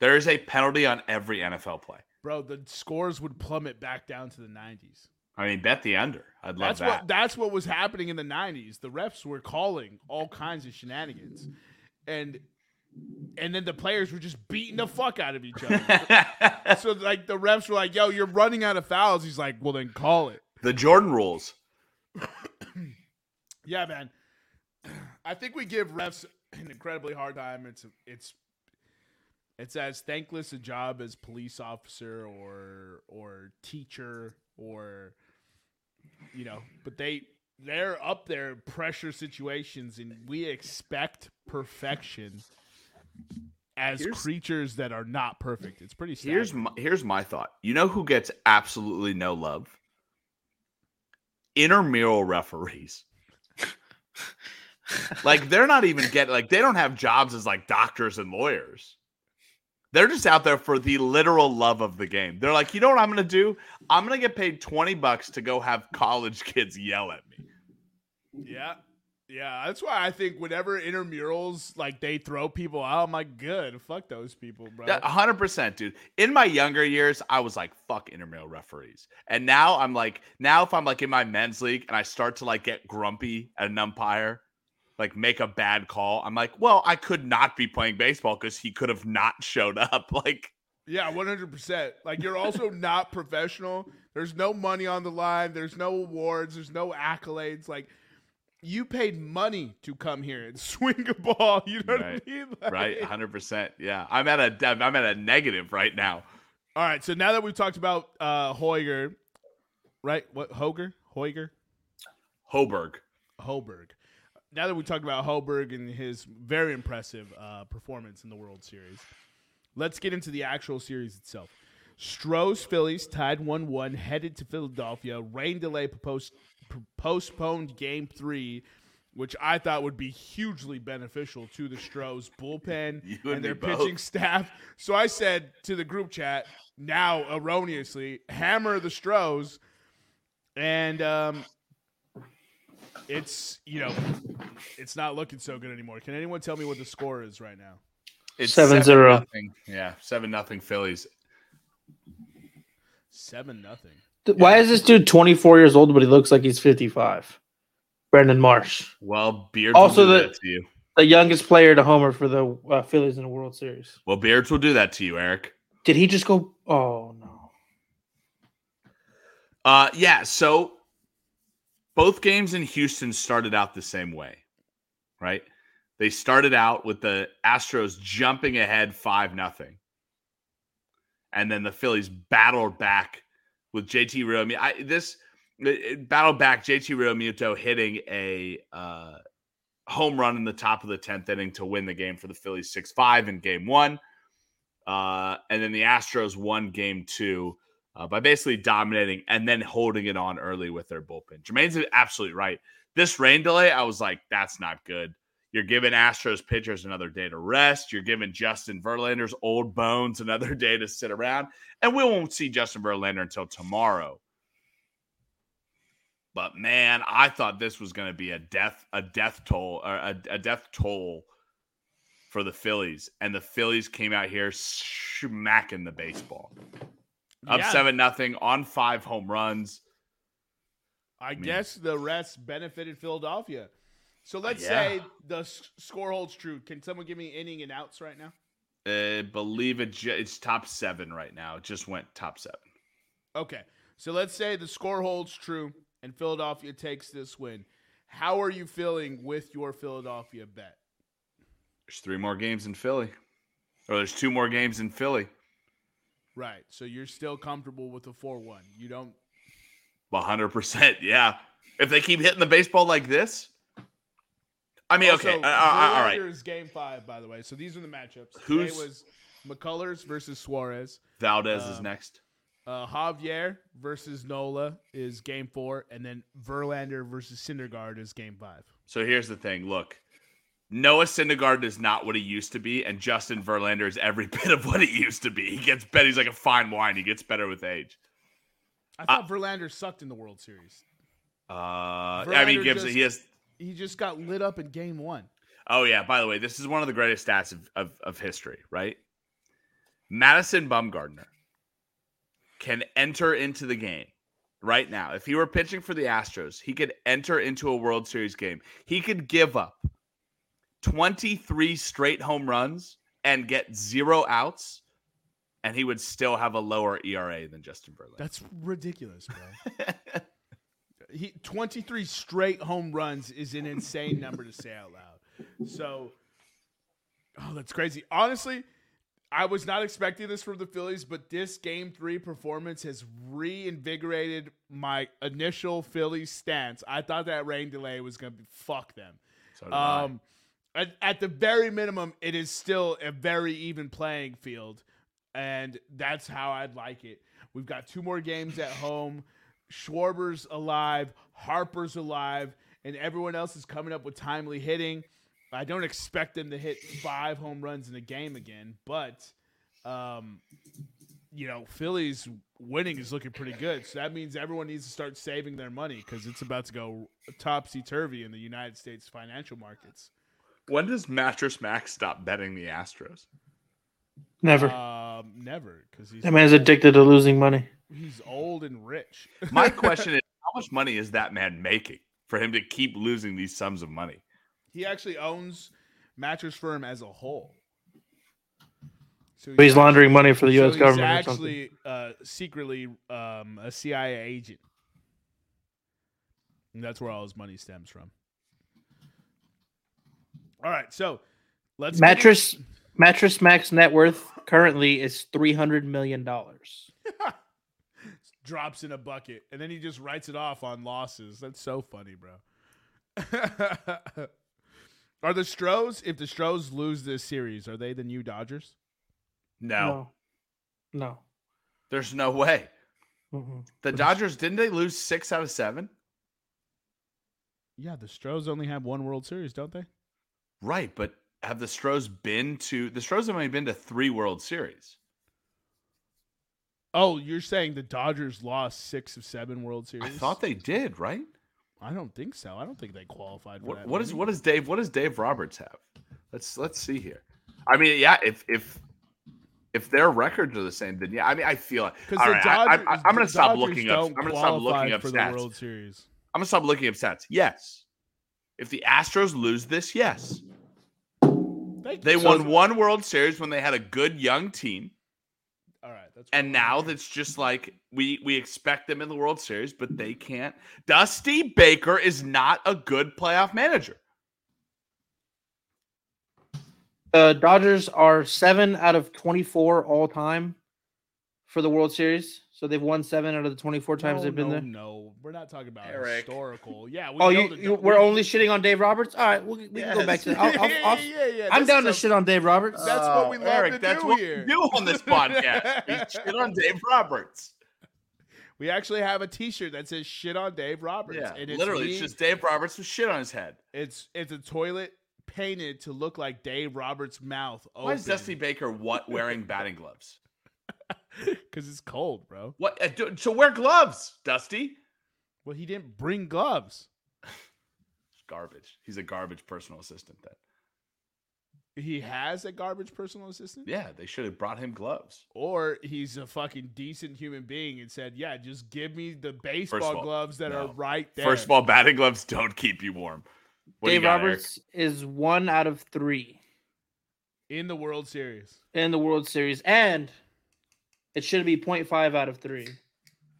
There is a penalty on every NFL play. Bro, the scores would plummet back down to the 90s. I mean, bet the under. I'd love that's that. What, that's what was happening in the 90s. The refs were calling all kinds of shenanigans. And and then the players were just beating the fuck out of each other. so like the refs were like, "Yo, you're running out of fouls." He's like, "Well, then call it." The Jordan rules. yeah, man. I think we give refs an incredibly hard time. It's it's it's as thankless a job as police officer or or teacher or you know, but they they're up there pressure situations and we expect perfection as here's, creatures that are not perfect. It's pretty sad. Here's my, here's my thought. You know who gets absolutely no love? intramural referees. Like they're not even getting like they don't have jobs as like doctors and lawyers. They're just out there for the literal love of the game. They're like, you know what I'm gonna do? I'm gonna get paid 20 bucks to go have college kids yell at me. Yeah. Yeah, that's why I think whenever intramurals like they throw people out, I'm like, good, fuck those people, bro. hundred percent, dude. In my younger years, I was like, fuck intramural referees, and now I'm like, now if I'm like in my men's league and I start to like get grumpy at an umpire, like make a bad call, I'm like, well, I could not be playing baseball because he could have not showed up. Like, yeah, 100. percent Like you're also not professional. There's no money on the line. There's no awards. There's no accolades. Like you paid money to come here and swing a ball. You know right. what I mean? Like, right, hundred percent. Yeah, I'm at a I'm at a negative right now. All right, so now that we've talked about uh Hoiger, right? What Hoger? Hoiger? Hoberg. Hoberg. Now that we talked about Hoberg and his very impressive uh, performance in the World Series, let's get into the actual series itself. Stros Phillies tied 1 1, headed to Philadelphia. Rain delay proposed postponed game three, which I thought would be hugely beneficial to the Stros bullpen and, and their both. pitching staff. So I said to the group chat, now erroneously, hammer the Stros. And um, it's, you know, it's not looking so good anymore. Can anyone tell me what the score is right now? It's seven zero. Nothing. Yeah, seven nothing Phillies. Seven nothing. Why is this dude 24 years old, but he looks like he's 55? Brandon Marsh. Well, Beards Also will do the- that to you. The youngest player to homer for the uh, Phillies in the World Series. Well, Beards will do that to you, Eric. Did he just go? Oh, no. Uh, yeah. So both games in Houston started out the same way, right? They started out with the Astros jumping ahead five nothing, and then the Phillies battled back with JT Realmuto. I this it battled back. JT Realmuto hitting a uh, home run in the top of the tenth inning to win the game for the Phillies six five in game one, uh, and then the Astros won game two uh, by basically dominating and then holding it on early with their bullpen. Jermaine's absolutely right. This rain delay, I was like, that's not good. You're giving Astros pitchers another day to rest. You're giving Justin Verlander's old bones another day to sit around. And we won't see Justin Verlander until tomorrow. But man, I thought this was going to be a death, a death toll, or a, a death toll for the Phillies. And the Phillies came out here smacking the baseball up Yeah, seven nothing on five home runs. I mean- guess the rest benefited Philadelphia. So let's Yeah. say the score holds true. Can someone give me inning and outs right now? I believe it. ju- It's top seven right now. It just went top seven. Okay. So let's say the score holds true and Philadelphia takes this win. How are you feeling with your Philadelphia bet? There's three more games in Philly, or there's two more games in Philly. Right. So you're still comfortable with the 4 1. You don't. One hundred percent. Yeah. If they keep hitting the baseball like this, I mean, okay. Also, uh, uh, all right. Verlander's game five, by the way. So these are the matchups. Who's- Today was McCullers versus Suarez. Valdez is um, next. Uh, Javier versus Nola is game four, and then Verlander versus Syndergaard is game five. So here's the thing. Look, Noah Syndergaard is not what he used to be, and Justin Verlander is every bit of what he used to be. He gets better. He's like a fine wine. He gets better with age. I thought Verlander sucked in the World Series. Uh, I mean, gives just- he has He just got lit up in game one. Oh yeah. By the way, this is one of the greatest stats of, of, of history, right? Madison Bumgarner can enter into the game right now. If he were pitching for the Astros, he could enter into a World Series game. He could give up 23 straight home runs and get zero outs, and he would still have a lower ERA than Justin Verlander. That's ridiculous, bro. he 23 straight home runs is an insane number to say out loud. So, oh, that's crazy. Honestly, I was not expecting this from the Phillies, but this game three performance has reinvigorated my initial Phillies stance. I thought that rain delay was going to be fuck them. So. Um, at, at the very minimum, it is still a very even playing field, and that's how I'd like it. We've got two more games at home. Schwarber's alive, Harper's alive, and everyone else is coming up with timely hitting. I don't expect them to hit five home runs in a game again, but um, you know, Phillies winning is looking pretty good. So that means everyone needs to start saving their money because it's about to go topsy turvy in the United States financial markets. When does Mattress Max stop betting the Astros? Never. Um, never, because he's that man's addicted to losing money. he's old and rich. My question is, how much money is that man making for him to keep losing these sums of money? he actually owns Mattress Firm as a whole. So But he's laundering money for the U.S. he's government. or actually uh, secretly um, a CIA agent. And that's where all his money stems from. All right, so let's get Mattress Mattress Mack's net worth currently is three hundred million dollars. drops in a bucket and then he just writes it off on losses. That's so funny, bro. are the Stros, if the Stros lose this series, are they the new Dodgers? No, No, no. there's no way. Mhm. The Dodgers didn't they lose six out of seven? Yeah, the Stros only have one World Series, don't they? Right, but have the Stros been to the Stros have only been to three World Series? Oh, you're saying the Dodgers lost six of seven World Series? I thought they did, right? I don't think so. I don't think they qualified for What that. what is many. what does Dave what does Dave Roberts have? Let's let's see here. I mean, yeah, if if if their records are the same, then yeah. I mean, I feel it. Because All I, Dodgers, I, I'm going to stop looking up. I'm going to stop looking up for stats. the World Series. I'm going to stop looking up stats. Yes, if the Astros lose this, yes, Thank they you. won So- one World Series when they had a good young team, All right, that's and now I'm- that's just like we we expect them in the World Series, but they can't. Dusty Baker is not a good playoff manager. The Dodgers are seven out of twenty-four all time for the World Series. So they've won seven out of the twenty-four times no, they've been no, there. No, we're not talking about Eric. historical. Yeah. We Oh, you, the- you we- we're only shitting on Dave Roberts. All right, we, we can go back to that. I'll, I'll, yeah, I'll, yeah, yeah, I'm this down to shit on Dave Roberts. That's what we love Eric, to that's do what here. we do on this podcast. we shit on Dave Roberts. We actually have a T-shirt that says "Shit on Dave Roberts." Yeah, and it's literally, me- it's just Dave Roberts with shit on his head. it's it's a toilet painted to look like Dave Roberts' mouth. Why is Dusty Baker what wearing batting gloves? Because it's cold, bro. What? uh, do- So wear gloves, Dusty. Well, he didn't bring gloves. Garbage. He's a garbage personal assistant. Then. He has a garbage personal assistant. Yeah, they should have brought him gloves. Or he's a fucking decent human being and said, "Yeah, just give me the baseball all, gloves that are right there." First of all, batting gloves don't keep you warm. What do you Dave got, Eric? Roberts is one out of three in the World Series. in the World Series, and it should be 0.5 out of three.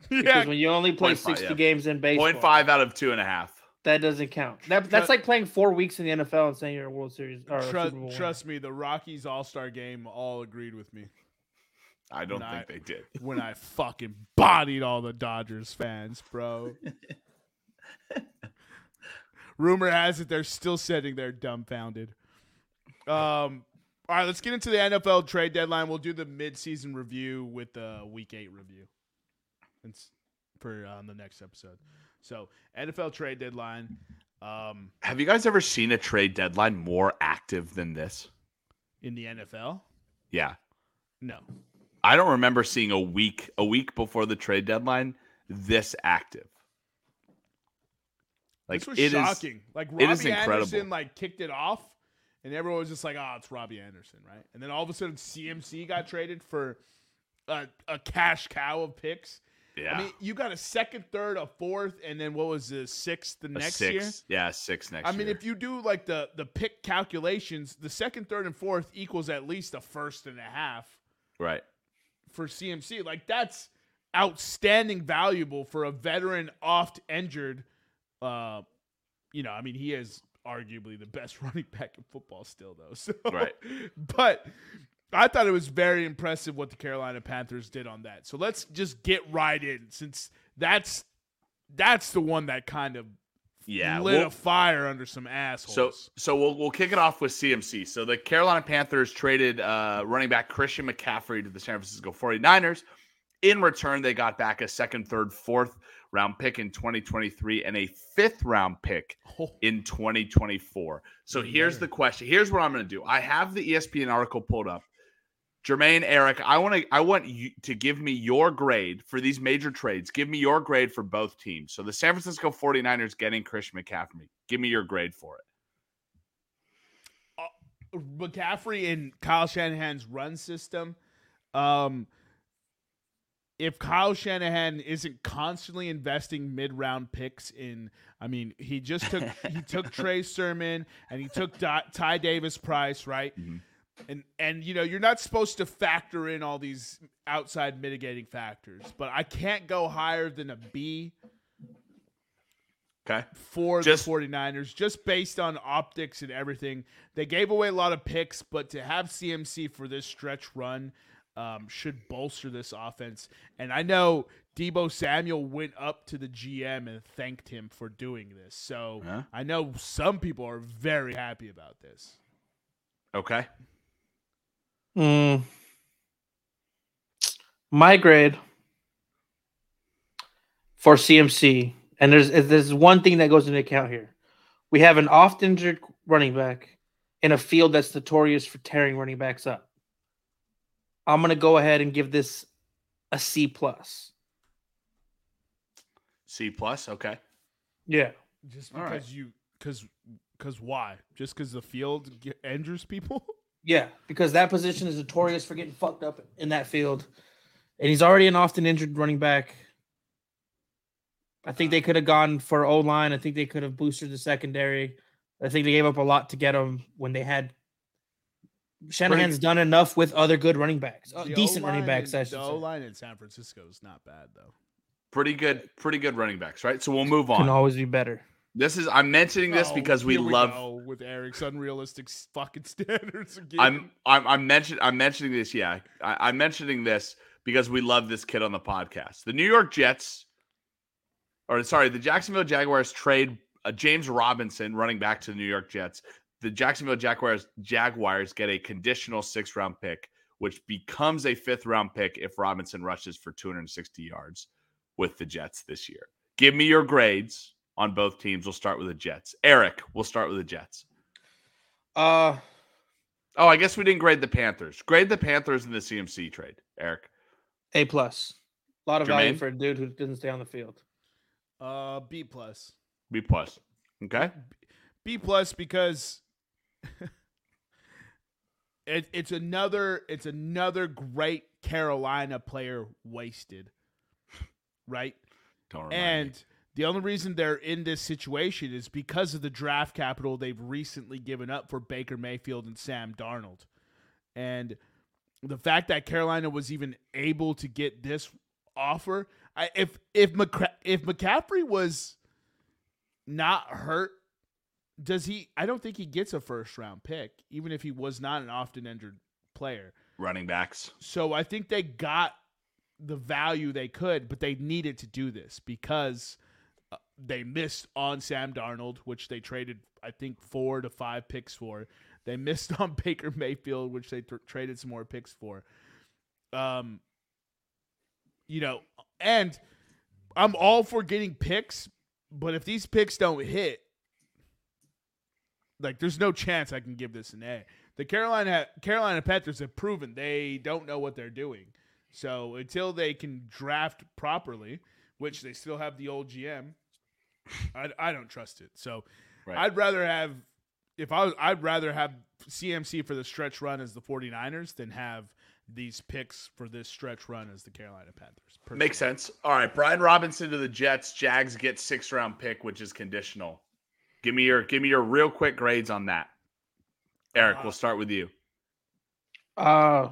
Yeah. Because when you only play 0.5, 60 yeah. games in baseball, Point five out of two and a half. that doesn't count. That, that's like playing four weeks in the NFL and saying you're a World Series or a Tru- Super Bowl trust me, the Rockies All Star Game all agreed with me I don't Nah. think they did. when I fucking bodied all the Dodgers fans, bro. Rumor has it they're still sitting there dumbfounded. Um, all right, let's get into the NFL trade deadline. We'll do the midseason review with the Week Eight review. It's for uh, the next episode. So NFL trade deadline. Um, Have you guys ever seen a trade deadline more active than this? in the NFL, Yeah. no. I don't remember seeing a week a week before the trade deadline this active. Like this was it is shocking. like it is Robbie incredible. Anderson like kicked it off, and everyone was just like, "Oh, it's Robbie Anderson, right?" And then all of a sudden, CMC got traded for a, a cash cow of picks. yeah. I mean, you got a second, third, a fourth, and then what was the sixth the a next six, year? Yeah, six next I mean, if you do like the the pick calculations, the second, third, and fourth equals at least a first and a half right. for CMC. Like that's outstanding valuable for a veteran oft injured uh you know, I mean he is arguably the best running back in football still though. So Right. but I thought it was very impressive what the Carolina Panthers did on that. So let's just get right in since that's that's the one that kind of Yeah. lit we'll- a fire under some assholes. So so we'll we'll kick it off with CMC. So the Carolina Panthers traded uh, running back Christian McCaffrey to the San Francisco 49ers In return, they got back a second, third, fourth round pick in 2023 and a fifth round pick Oh, in 2024. So here's the question. Here's what I'm going to do. I have the ESPN article pulled up. Jermaine, Eric, I want to I want you to give me your grade for these major trades. Give me your grade for both teams. So the San Francisco 49ers getting Christian McCaffrey. Give me your grade for it. McCaffrey in Kyle Shanahan's run system. Um, if Kyle Shanahan isn't constantly investing mid-round picks in, I mean, he just took he took Trey Sermon and he took Ty Davis Price, right? Mhm. And and you know you're not supposed to factor in all these outside mitigating factors, but I can't go higher than a B Okay. for Just- the 49ers just based on optics and everything. They gave away a lot of picks, but to have CMC for this stretch run um, should bolster this offense. And I know Deebo Samuel went up to the GM and thanked him for doing this. So Huh? I know some people are very happy about this. Okay. Mm. My grade for CMC, and there's there's one thing that goes into account here. We have an oft injured running back in a field that's notorious for tearing running backs up. I'm gonna go ahead and give this a C plus. C plus. Okay. Yeah. Just All right. because you, because, because why? Just because the field injures people? Yeah, because that position is notorious for getting fucked up in that field. And he's already an often injured running back. I think they could have gone for O line. I think they could have boosted the secondary. I think they gave up a lot to get him when they had Shanahan's done enough with other good running backs, uh, decent running backs. in- I should the. O line in San Francisco is not bad though. Pretty good. Pretty good running backs, right? So we'll move on. Can on. always be better. This is I'm mentioning this Oh, because we here love go with Eric's unrealistic fucking standards again. I'm I'm I'm mentioning I'm mentioning this. Yeah, I, I'm mentioning this because we love this kid on the podcast. The New York Jets, or sorry, the Jacksonville Jaguars trade uh, James Robinson, running back to the New York Jets. The Jacksonville Jaguars Jaguars get a conditional six round pick, which becomes a fifth round pick if Robinson rushes for 260 yards with the Jets this year. Give me your grades on both teams. We'll start with the Jets. Eric, we'll start with the Jets. Uh, Oh, I guess we didn't grade the Panthers. Grade the Panthers in the CMC trade, Eric. A plus. A lot of value for a dude who didn't stay on the field. uh B plus. B plus. Okay. B plus because it, it's another it's another great Carolina player wasted. Right? And the only reason they're in this situation is because of the draft capital they've recently given up for Baker Mayfield and Sam Darnold. And the fact that Carolina was even able to get this offer, I, if if McCra- if McCaffrey was not hurt, does he? I don't think he gets a first round pick, even if he was not an often injured player. running backs. So I think they got the value they could, but they needed to do this because uh, they missed on Sam Darnold, which they traded, I think, four to five picks for. They missed on Baker Mayfield, which they tr- traded some more picks for. Um, you know, and I'm all for getting picks, but if these picks don't hit, like there's no chance I can give this an A. The Carolina Carolina Panthers have proven they don't know what they're doing. So until they can draft properly, which they still have the old GM, I, I don't trust it. So Right. I'd rather have if I was I'd rather have CMC for the stretch run as the 49ers than have these picks for this stretch run as the Carolina Panthers. Makes sense. All right. Brian Robinson to the Jets. Jags get six round pick, which is conditional. Give me your give me your real quick grades on that. Eric, Uh, we'll start with you. Uh,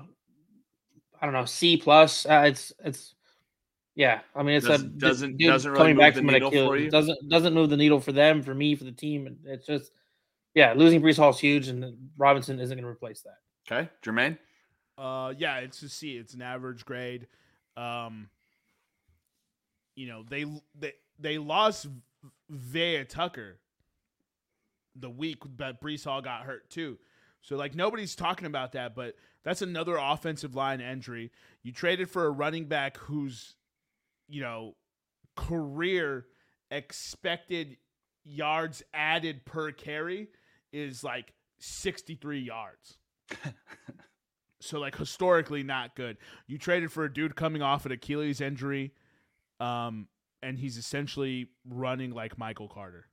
I don't know. C plus. Uh, it's it's. Yeah, I mean it's a Doesn't- d- doesn't- dude doesn't really coming move back the from an needle for Achilles. you? Doesn't doesn't move the needle for them, for me, for the team. It's just yeah, losing Breece Hall is huge, and Robinson isn't going to replace that. Okay. Jermaine. Uh, yeah, it's a C. It's an average grade. Um, you know they they they lost Vera-Tucker the week that Breece Hall got hurt too. So like nobody's talking about that, but that's another offensive line injury. You traded for a running back whose, you know, career expected yards added per carry is like 63 yards. so like historically not good. You traded for a dude coming off an Achilles injury um and he's essentially running like Michael Carter.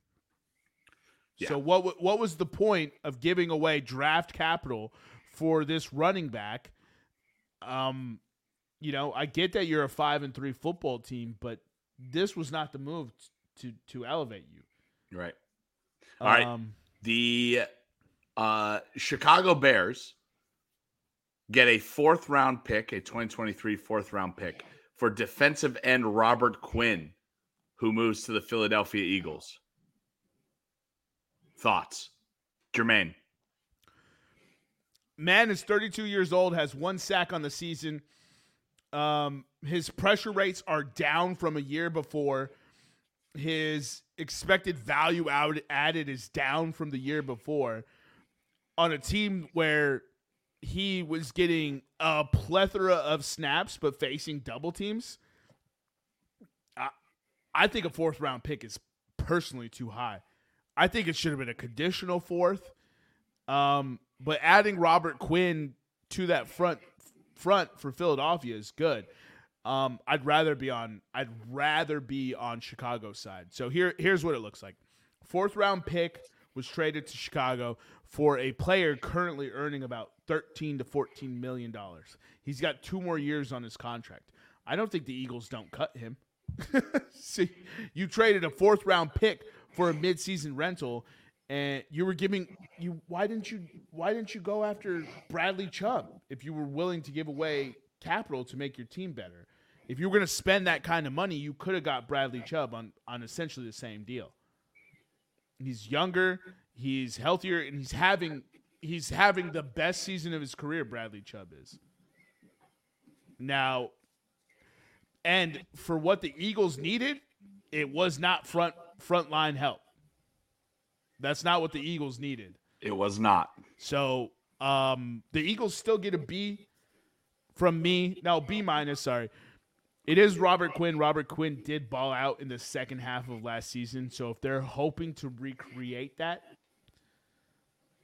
Yeah. So what what was the point of giving away draft capital for this running back? Um, you know, I get that you're a five and three football team, but this was not the move to to elevate you. Right. All right. Um, The uh, Chicago Bears get a fourth round pick, a 2023 fourth round pick for defensive end Robert Quinn, who moves to the Philadelphia Eagles. Thoughts, Jermaine? man is 32 years old, has one sack on the season. Um, his pressure rates are down from a year before. His expected value out added is down from the year before. On a team where he was getting a plethora of snaps but facing double teams, I, I think a fourth round pick is personally too high. I think it should have been a conditional fourth. Um, but adding Robert Quinn to that front front for Philadelphia is good. Um, I'd rather be on I'd rather be on Chicago's side. So here here's what it looks like. Fourth round pick was traded to Chicago for a player currently earning about 13 to 14 million dollars. He's got two more years on his contract. I don't think the Eagles don't cut him. See, you traded a fourth round pick for a midseason rental and you were giving you why didn't you why didn't you go after Bradley Chubb if you were willing to give away capital to make your team better? If you were going to spend that kind of money, you could have got Bradley Chubb on on essentially the same deal. He's younger, he's healthier, and he's having he's having the best season of his career. Bradley Chubb is now, and for what the Eagles needed, it was not front front line help. That's not what the Eagles needed. It was not. So um, the Eagles still get a B from me. No, B minus. Sorry. It is Robert Quinn. Robert Quinn did ball out in the second half of last season. So if they're hoping to recreate that,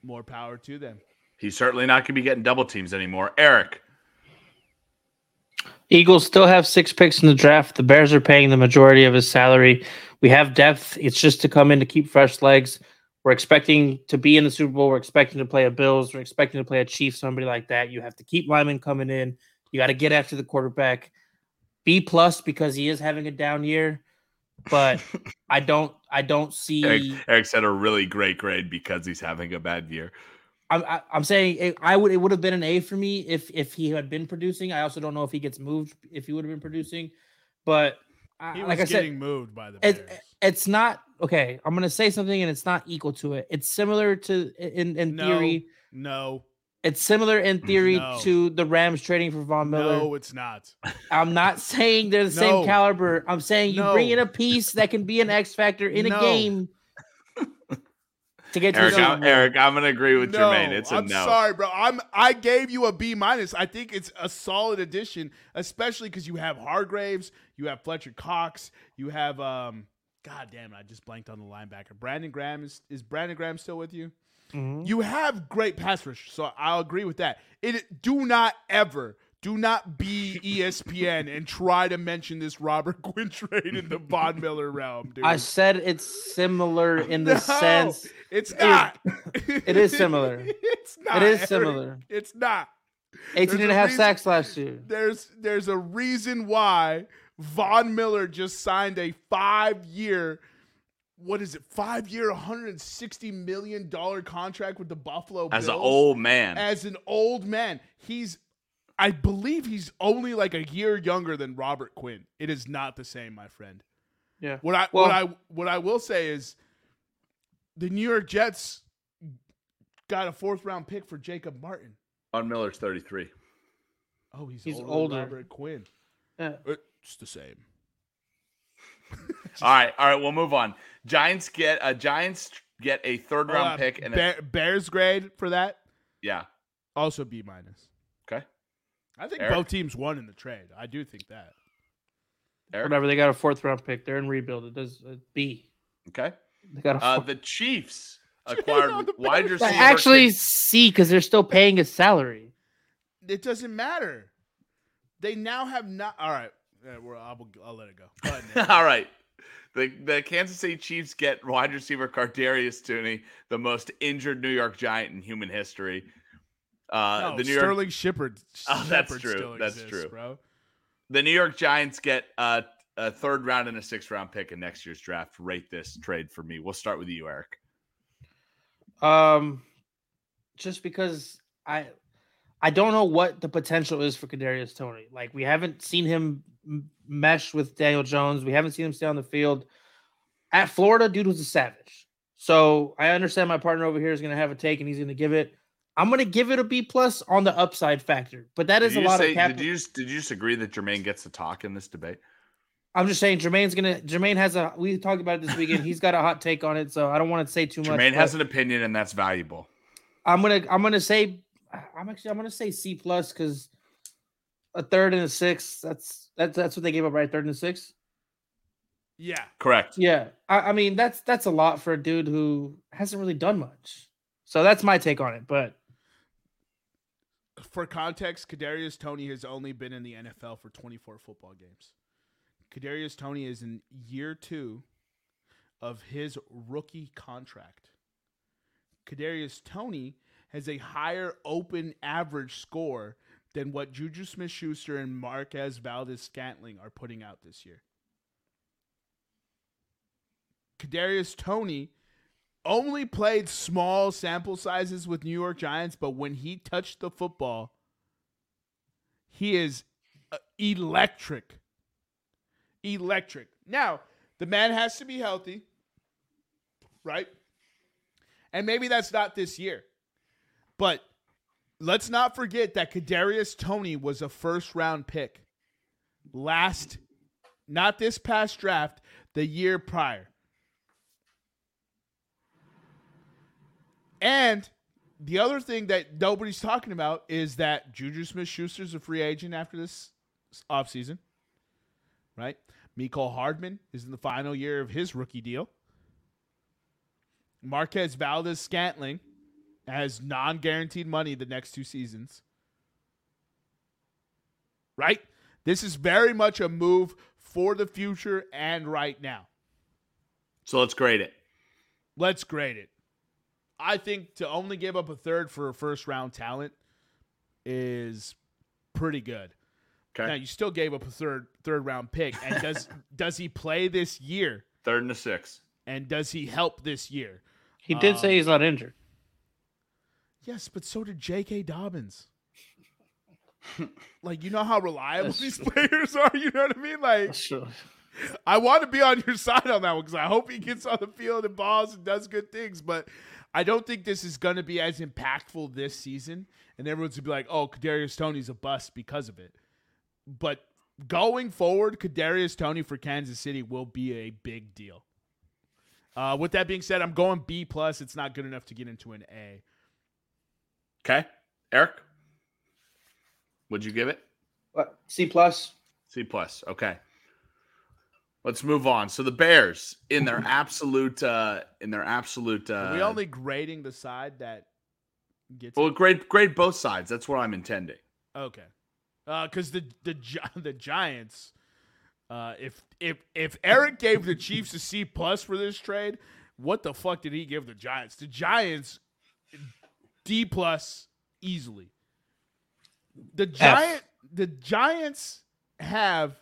more power to them. He's certainly not going to be getting double teams anymore. Eric, Eagles still have six picks in the draft. The Bears are paying the majority of his salary. We have depth. It's just to come in to keep fresh legs. We're expecting to be in the Super Bowl. We're expecting to play a Bills. We're expecting to play a Chiefs, somebody like that. You have to keep Lyman coming in. You got to get after the quarterback. B plus because he is having a down year, but I don't. I don't see. Eric, Eric said a really great grade because he's having a bad year. I'm I, I'm saying it, I would it would have been an A for me if if he had been producing. I also don't know if he gets moved if he would have been producing, but I- He was like I getting said, moved by the it, it's not okay. I'm gonna say something and it's not equal to it. It's similar to in in No. theory. no, It's similar in mm, theory No. to the Rams trading for Von Miller. no, it's not. I'm not saying they're the No. same caliber. I'm saying you bring in a piece that can be an X factor in a game to get to Eric, the I'm, Eric, I'm going to agree with no, Jermaine. It's a I'm no. I'm sorry, bro. I'm I gave you a B minus. I think it's a solid addition, especially because you have Hargraves, you have Fletcher Cox, you have um. God damn it! I just blanked on the linebacker. Brandon Graham is is Brandon Graham still with you? Mhm. You have great pass rush, so I'll agree with that. It do not ever. Do not be ESPN and try to mention this Robert Quinn trade in the Von Miller realm, dude. I said it's similar in the No, sense it's it- not. it is similar. it's not. it is Eric. similar. It's not. 18 and There's a a half reason- sacks last year. There's there's a reason why Von Miller just signed a five year, what is it? Five year, 160 million dollar contract with the Buffalo Bills. As an old man. as an old man. He's, I believe he's only like a year younger than Robert Quinn. It is not the same, my friend. Yeah. What I Well- what I what I will say is, the New York Jets got a fourth round pick for Jacob Martin. Von Miller's 33. Oh, he's, He's older, than older. Robert Quinn. Yeah. It's the same. All right, all right, we'll move on. Giants get a Giants get a third round Uh, pick and a, Bears grade for that. Yeah. Also B minus. Okay. I think Eric? both teams won in the trade. I do think that. Eric? Whatever. They got a fourth round pick. They're in rebuild. It does uh, B. Okay. They got a Uh, the Chiefs acquired the wide Bears. receiver. actually C because they're still paying his salary. It doesn't matter. They now have not. All right. Uh, we're, I'll, I'll let it go. Go ahead, All right. The the Kansas City Chiefs get wide receiver Kadarius Toney, the most injured New York Giant in human history. Uh, No, the New York Sterling Shepard. Oh, that's Shepard true. Still That's exists, true. bro. the New York Giants get uh, a third round and a sixth round pick in next year's draft. Rate this trade for me. We'll start with you, Eric. Um, just because I, I don't know what the potential is for Kadarius Toney. Like we haven't seen him m- mesh with Daniel Jones. We haven't seen him stay on the field. At Florida, dude was a savage. So I understand my partner over here is going to have a take and he's going to give it. I'm going to give it a B plus on the upside factor, but that is a lot say- of cap. Did you did you just agree that Jermaine gets to talk in this debate? I'm just saying Jermaine's gonna. Jermaine has a. We talked about it this weekend. He's got a hot take on it, so I don't want to say too much. Jermaine has an opinion, and that's valuable. I'm gonna I'm gonna say I'm actually I'm gonna say C plus because a third and a six. That's that's that's what they gave up, right? Third and a six. Yeah. Correct. Yeah, I, I mean that's that's a lot for a dude who hasn't really done much. So that's my take on it. But For context, Kadarius Toney has only been in the NFL for 24 football games. Kadarius Toney is in year two of his rookie contract. Kadarius Toney has a higher open average score than what Juju Smith Schuster and Marquez Valdes Scantling are putting out this year. Kadarius Toney only played small sample sizes with New York Giants, but when he touched the football, he is uh, electric. Electric. Now, the man has to be healthy, right? And maybe that's not this year. But let's not forget that Kadarius Toney was a first round pick last, not this past draft, the year prior. And the other thing that nobody's talking about is that Juju Smith Schuster's a free agent after this offseason, right? Mecole Hardman is in the final year of his rookie deal. Marquez Valdes Scantling has non guaranteed money the next two seasons. Right? This is very much a move for the future and right now. So let's grade it. Let's grade it. I think to only give up a third for a first round talent is pretty good. Okay. Now you still gave up a third third round pick, and does does he play this year? Third and a six. And does he help this year? he did Um, say he's not injured. Yes, but so did J.K. Dobbins. like you know how reliable That's these true. players are. You know what I mean? Like Sure. I want to be on your side on that one because I hope he gets on the field and balls and does good things. But I don't think this is going to be as impactful this season. And everyone's going to be like, oh, Kadarius Toney's a bust because of it. But going forward, Kadarius Toney for Kansas City will be a big deal. Uh, with that being said, I'm going B plus. It's not good enough to get into an A. Okay. Eric, would you give it? What C plus? C plus. Okay. Let's move on. So the Bears in their absolute uh in their absolute uh Are we only grading the side that gets well grade grade both sides. That's what I'm intending. Okay. Uh Because the the the Giants, uh, if if if Eric gave the Chiefs a C plus for this trade, what the fuck did he give the Giants? The Giants, D plus easily. The giant the Giants have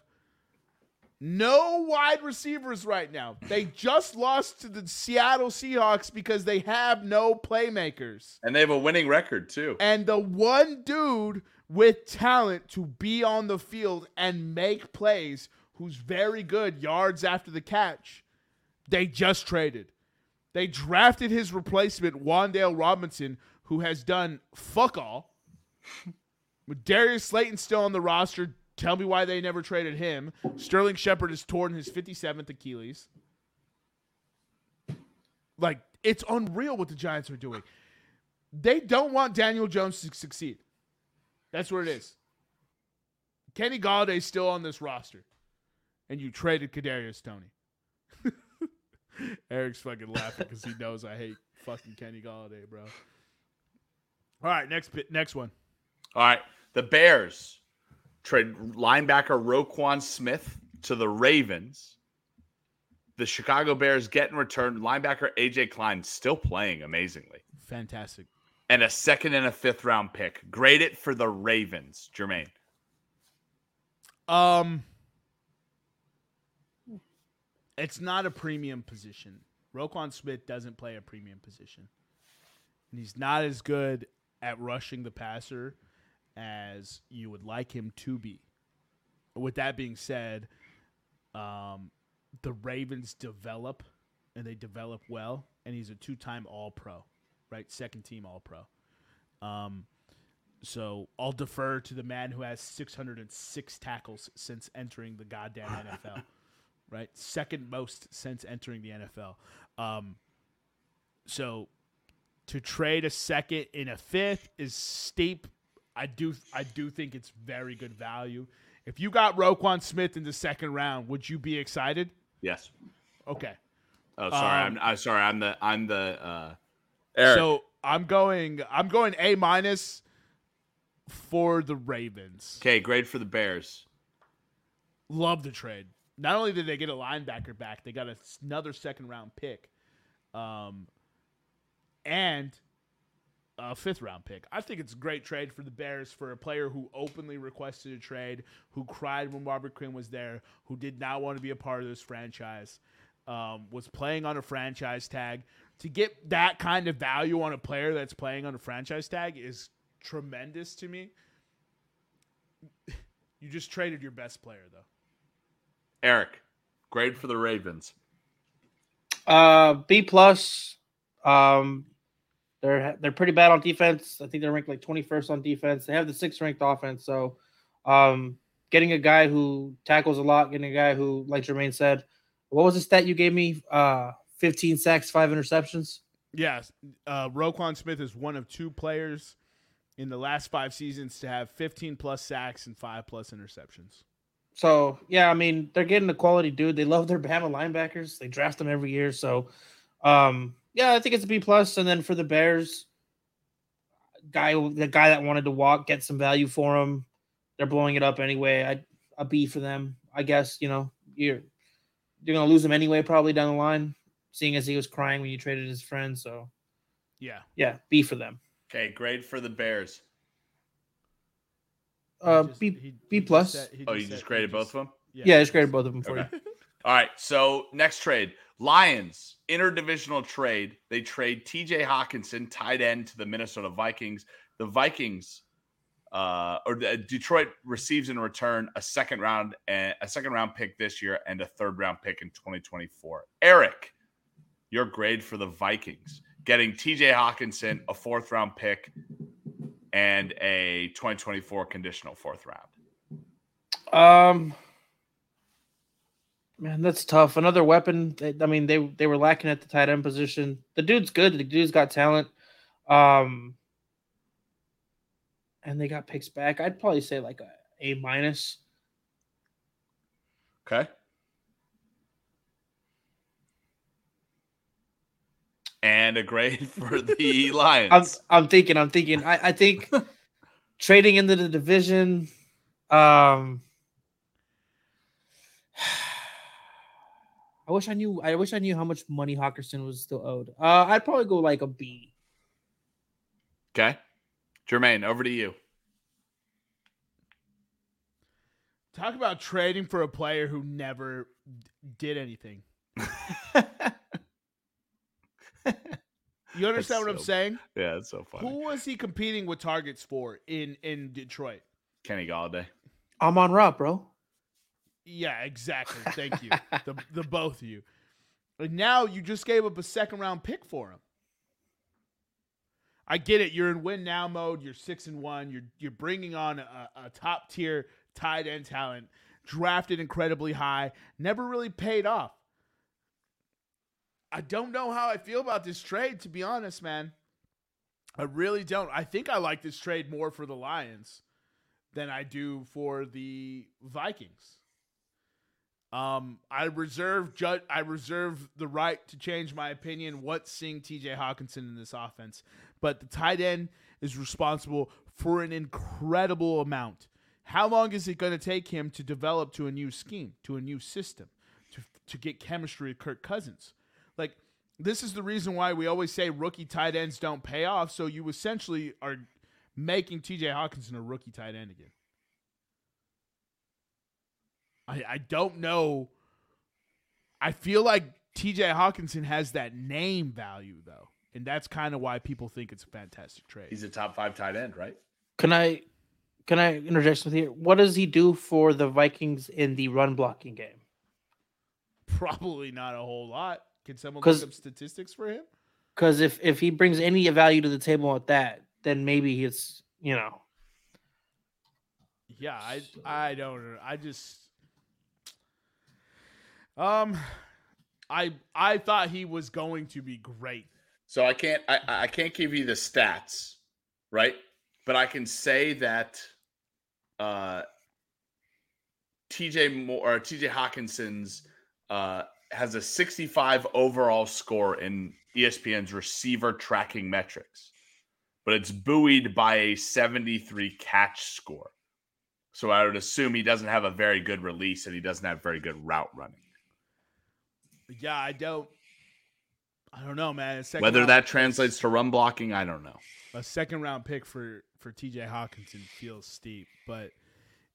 no wide receivers right now. They just lost to the Seattle Seahawks because they have no playmakers. And they have a winning record too. And the one dude with talent to be on the field and make plays, who's very good yards after the catch, they just traded. They drafted his replacement, Wan'Dale Robinson, who has done fuck all. With Darius Slayton still on the roster, tell me why they never traded him. Sterling Shepard is torn his 57th Achilles. Like, it's unreal what the Giants are doing. They don't want Daniel Jones to succeed. That's what it is. Kenny Golladay's still on this roster, and you traded Kadarius Toney. Eric's fucking laughing because he knows I hate fucking Kenny Golladay, bro. All right, next next one. All right, the Bears trade linebacker Roquan Smith to the Ravens. The Chicago Bears get in return linebacker AJ Klein, still playing amazingly, Fantastic. and a second and a fifth round pick. Grade it for the Ravens, Jermaine. Um, it's not a premium position. Roquan Smith doesn't play a premium position, and he's not as good at rushing the passer as you would like him to be. With that being said, um, the Ravens develop, and they develop well, and he's a two-time All-Pro, right? Second team All-Pro. Um, so I'll defer to the man who has 606 tackles since entering the goddamn NFL. Right, second most since entering the NFL. Um, so to trade a second in a fifth is steep. I do, I do think it's very good value. If you got Roquan Smith in the second round, would you be excited? Yes. Okay. Oh, sorry. Um, I'm, I'm sorry. I'm the I'm the uh, Eric. So I'm going, I'm going A minus for the Ravens. okay, grade for the Bears. Love the trade. Not only did they get a linebacker back, they got another second round pick, um, and a fifth round pick. I think it's a great trade for the Bears for a player who openly requested a trade, who cried when Robert Quinn was there, who did not want to be a part of this franchise, um, was playing on a franchise tag. To get that kind of value on a player that's playing on a franchise tag is tremendous to me. You just traded your best player, though. Eric, grade for the Ravens. Uh, B plus. Um, they're they're pretty bad on defense. I think they're ranked like twenty first on defense. They have the sixth ranked offense. So, um, getting a guy who tackles a lot, getting a guy who, like Jermaine said, what was the stat you gave me? Uh, fifteen sacks, five interceptions. Yes, uh, Roquan Smith is one of two players in the last five seasons to have 15 plus sacks and five plus interceptions. So yeah, I mean they're getting a quality dude. They love their Bama linebackers. They draft them every year. So, um, yeah, I think it's a B plus. And then for the Bears, guy the guy that wanted to walk, get some value for him. They're blowing it up anyway. I a B for them. I guess you know you're you're gonna lose him anyway, probably down the line. Seeing as he was crying when you traded his friend, so Yeah, yeah, B for them. Okay, grade for the Bears. Uh, just- B he- B he plus. said- he Oh, you just he graded both of them? yeah, I just graded both of them for Okay. you. All right. So next trade, Lions interdivisional trade. They trade T.J. Hockenson, tight end, to the Minnesota Vikings. The Vikings, uh, or the, Detroit receives in return a second round and a second round pick this year and a third round pick in 2024. Eric, your grade for the Vikings getting T.J. Hockenson, a fourth round pick, and a 2024 conditional fourth round. Um, man, that's tough. Another weapon. They, I mean, they they were lacking at the tight end position. The dude's good. The dude's got talent. Um, and they got picks back. I'd probably say like a A minus. Okay. And a grade for the Lions. I'm I'm thinking. I'm thinking. I I think trading into the division. Um. I wish I knew. I wish I knew how much money Hockenson was still owed. Uh, I'd probably go like a B. okay. Jermaine, over to you. Talk about trading for a player who never d- did anything. You understand what I'm saying? Yeah, it's so funny. Who was he competing with targets for in in Detroit? Kenny Golladay. I'm on route, bro. Yeah, exactly. Thank you, the the both of you. And now you just gave up a second round pick for him. I get it. You're in win now mode. You're six and one. You're you're bringing on a, a top tier tight end talent, drafted incredibly high, never really paid off. I don't know how I feel about this trade, to be honest, man. I really don't. I think I like this trade more for the Lions than I do for the Vikings. Um, I reserve ju- I reserve the right to change my opinion. What's seeing T.J. Hockenson in this offense, but the tight end is responsible for an incredible amount. How long is it going to take him to develop to a new scheme, to a new system, to to get chemistry with Kirk Cousins? Like this is the reason why we always say rookie tight ends don't pay off. So you essentially are making T.J. Hockenson a rookie tight end again. I, I don't know. I feel like TJ Hockenson has that name value though. And that's kind of why people think it's a fantastic trade. He's a top five tight end, right? Can I can I interject with here? What does he do for the Vikings in the run blocking game? Probably not a whole lot. Can someone look up statistics for him? Because if if he brings any value to the table at that, then maybe it's you know. Yeah, I I don't know. I just um, I I thought he was going to be great. So I can't I, I can't give you the stats, right? But I can say that uh TJ Moore or TJ Hockenson's uh has a 65 overall score in ESPN's receiver tracking metrics, but it's buoyed by a 73 catch score. So I would assume he doesn't have a very good release and he doesn't have very good route running. Yeah, I don't. I don't know, man. Whether round, that translates to run blocking, I don't know. A second round pick for for T.J. Hockenson feels steep, but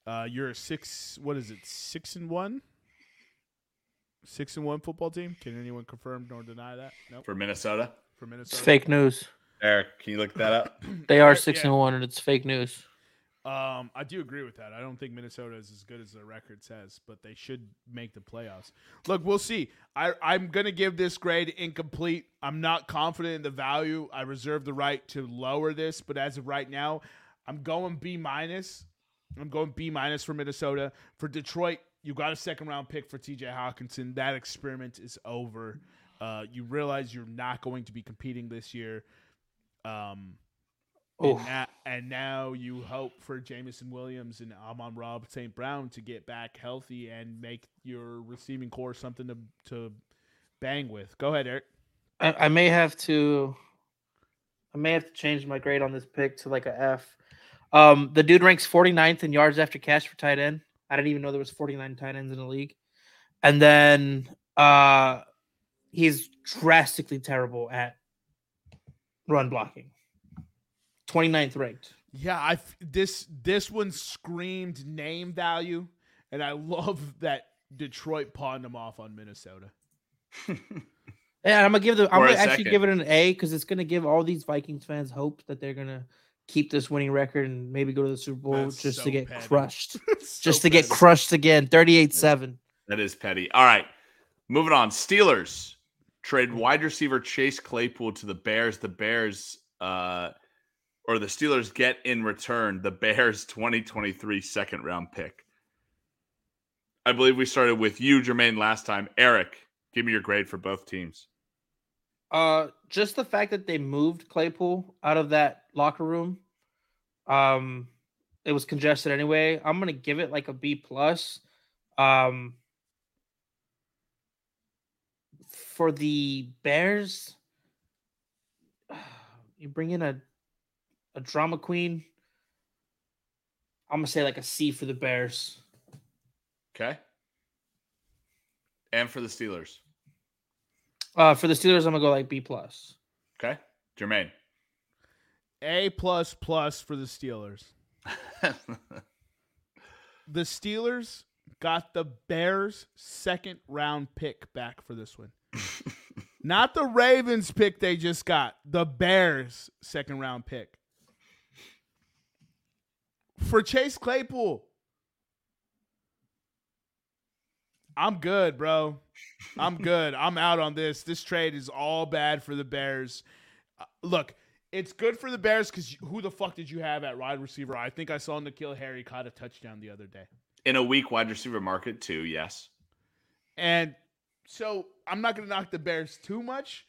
uh, you're a six. What is it? Six and one. Six and one football team. Can anyone confirm nor deny that? No. Nope. For Minnesota. For Minnesota. It's fake news. Eric, can you look that up? they are six yeah. and one, and it's fake news. Um, I do agree with that. I don't think Minnesota is as good as their record says, but they should make the playoffs. Look, we'll see. I, I'm gonna give this grade incomplete. I'm not confident in the value. I reserve the right to lower this, but as of right now, I'm going B minus. I'm going B minus for Minnesota. For Detroit, you got a second round pick for TJ Hockenson. That experiment is over. Uh, you realize you're not going to be competing this year. Um, and, na- and, now you hope for Jameson Williams and Amon-Ra St. Brown to get back healthy and make your receiving core something to to bang with. Go ahead, Eric. I, I may have to I may have to change my grade on this pick to like a F. Um, the dude ranks 49th in yards after catch for tight end. I didn't even know there was 49 tight ends in the league. And then uh he's drastically terrible at run blocking. 29th ranked. Yeah, I this this one screamed name value, and I love that Detroit pawned him off on Minnesota. yeah, I'm gonna give the I'm gonna actually second. give it an A because it's gonna give all these Vikings fans hope that they're gonna keep this winning record and maybe go to the Super Bowl That's just so to get petty. crushed, so just to petty. get crushed again, 38-7. That is petty. All right, moving on. Steelers trade wide receiver Chase Claypool to the Bears. The Bears uh or the Steelers get in return the Bears 2023 second round pick. I believe we started with you, Jermaine, last time. Eric, give me your grade for both teams. Uh, just the fact that they moved Claypool out of that locker room. Um, it was congested anyway. I'm gonna give it like a B plus. Um, for the Bears, you bring in a a drama queen. I'm gonna say like a C for the Bears. Okay. And for the Steelers. Uh, for the Steelers, I'm gonna go like B plus. Okay, Jermaine. A plus plus for the Steelers. the Steelers got the Bears' second round pick back for this one. Not the Ravens pick they just got. The Bears' second round pick for Chase Claypool. I'm good, bro. I'm good. I'm out on this. This trade is all bad for the Bears. Uh, look, it's good for the Bears because who the fuck did you have at wide receiver? I think I saw N'Keal Harry caught a touchdown the other day. In a weak wide receiver market, too, yes. And so I'm not going to knock the Bears too much,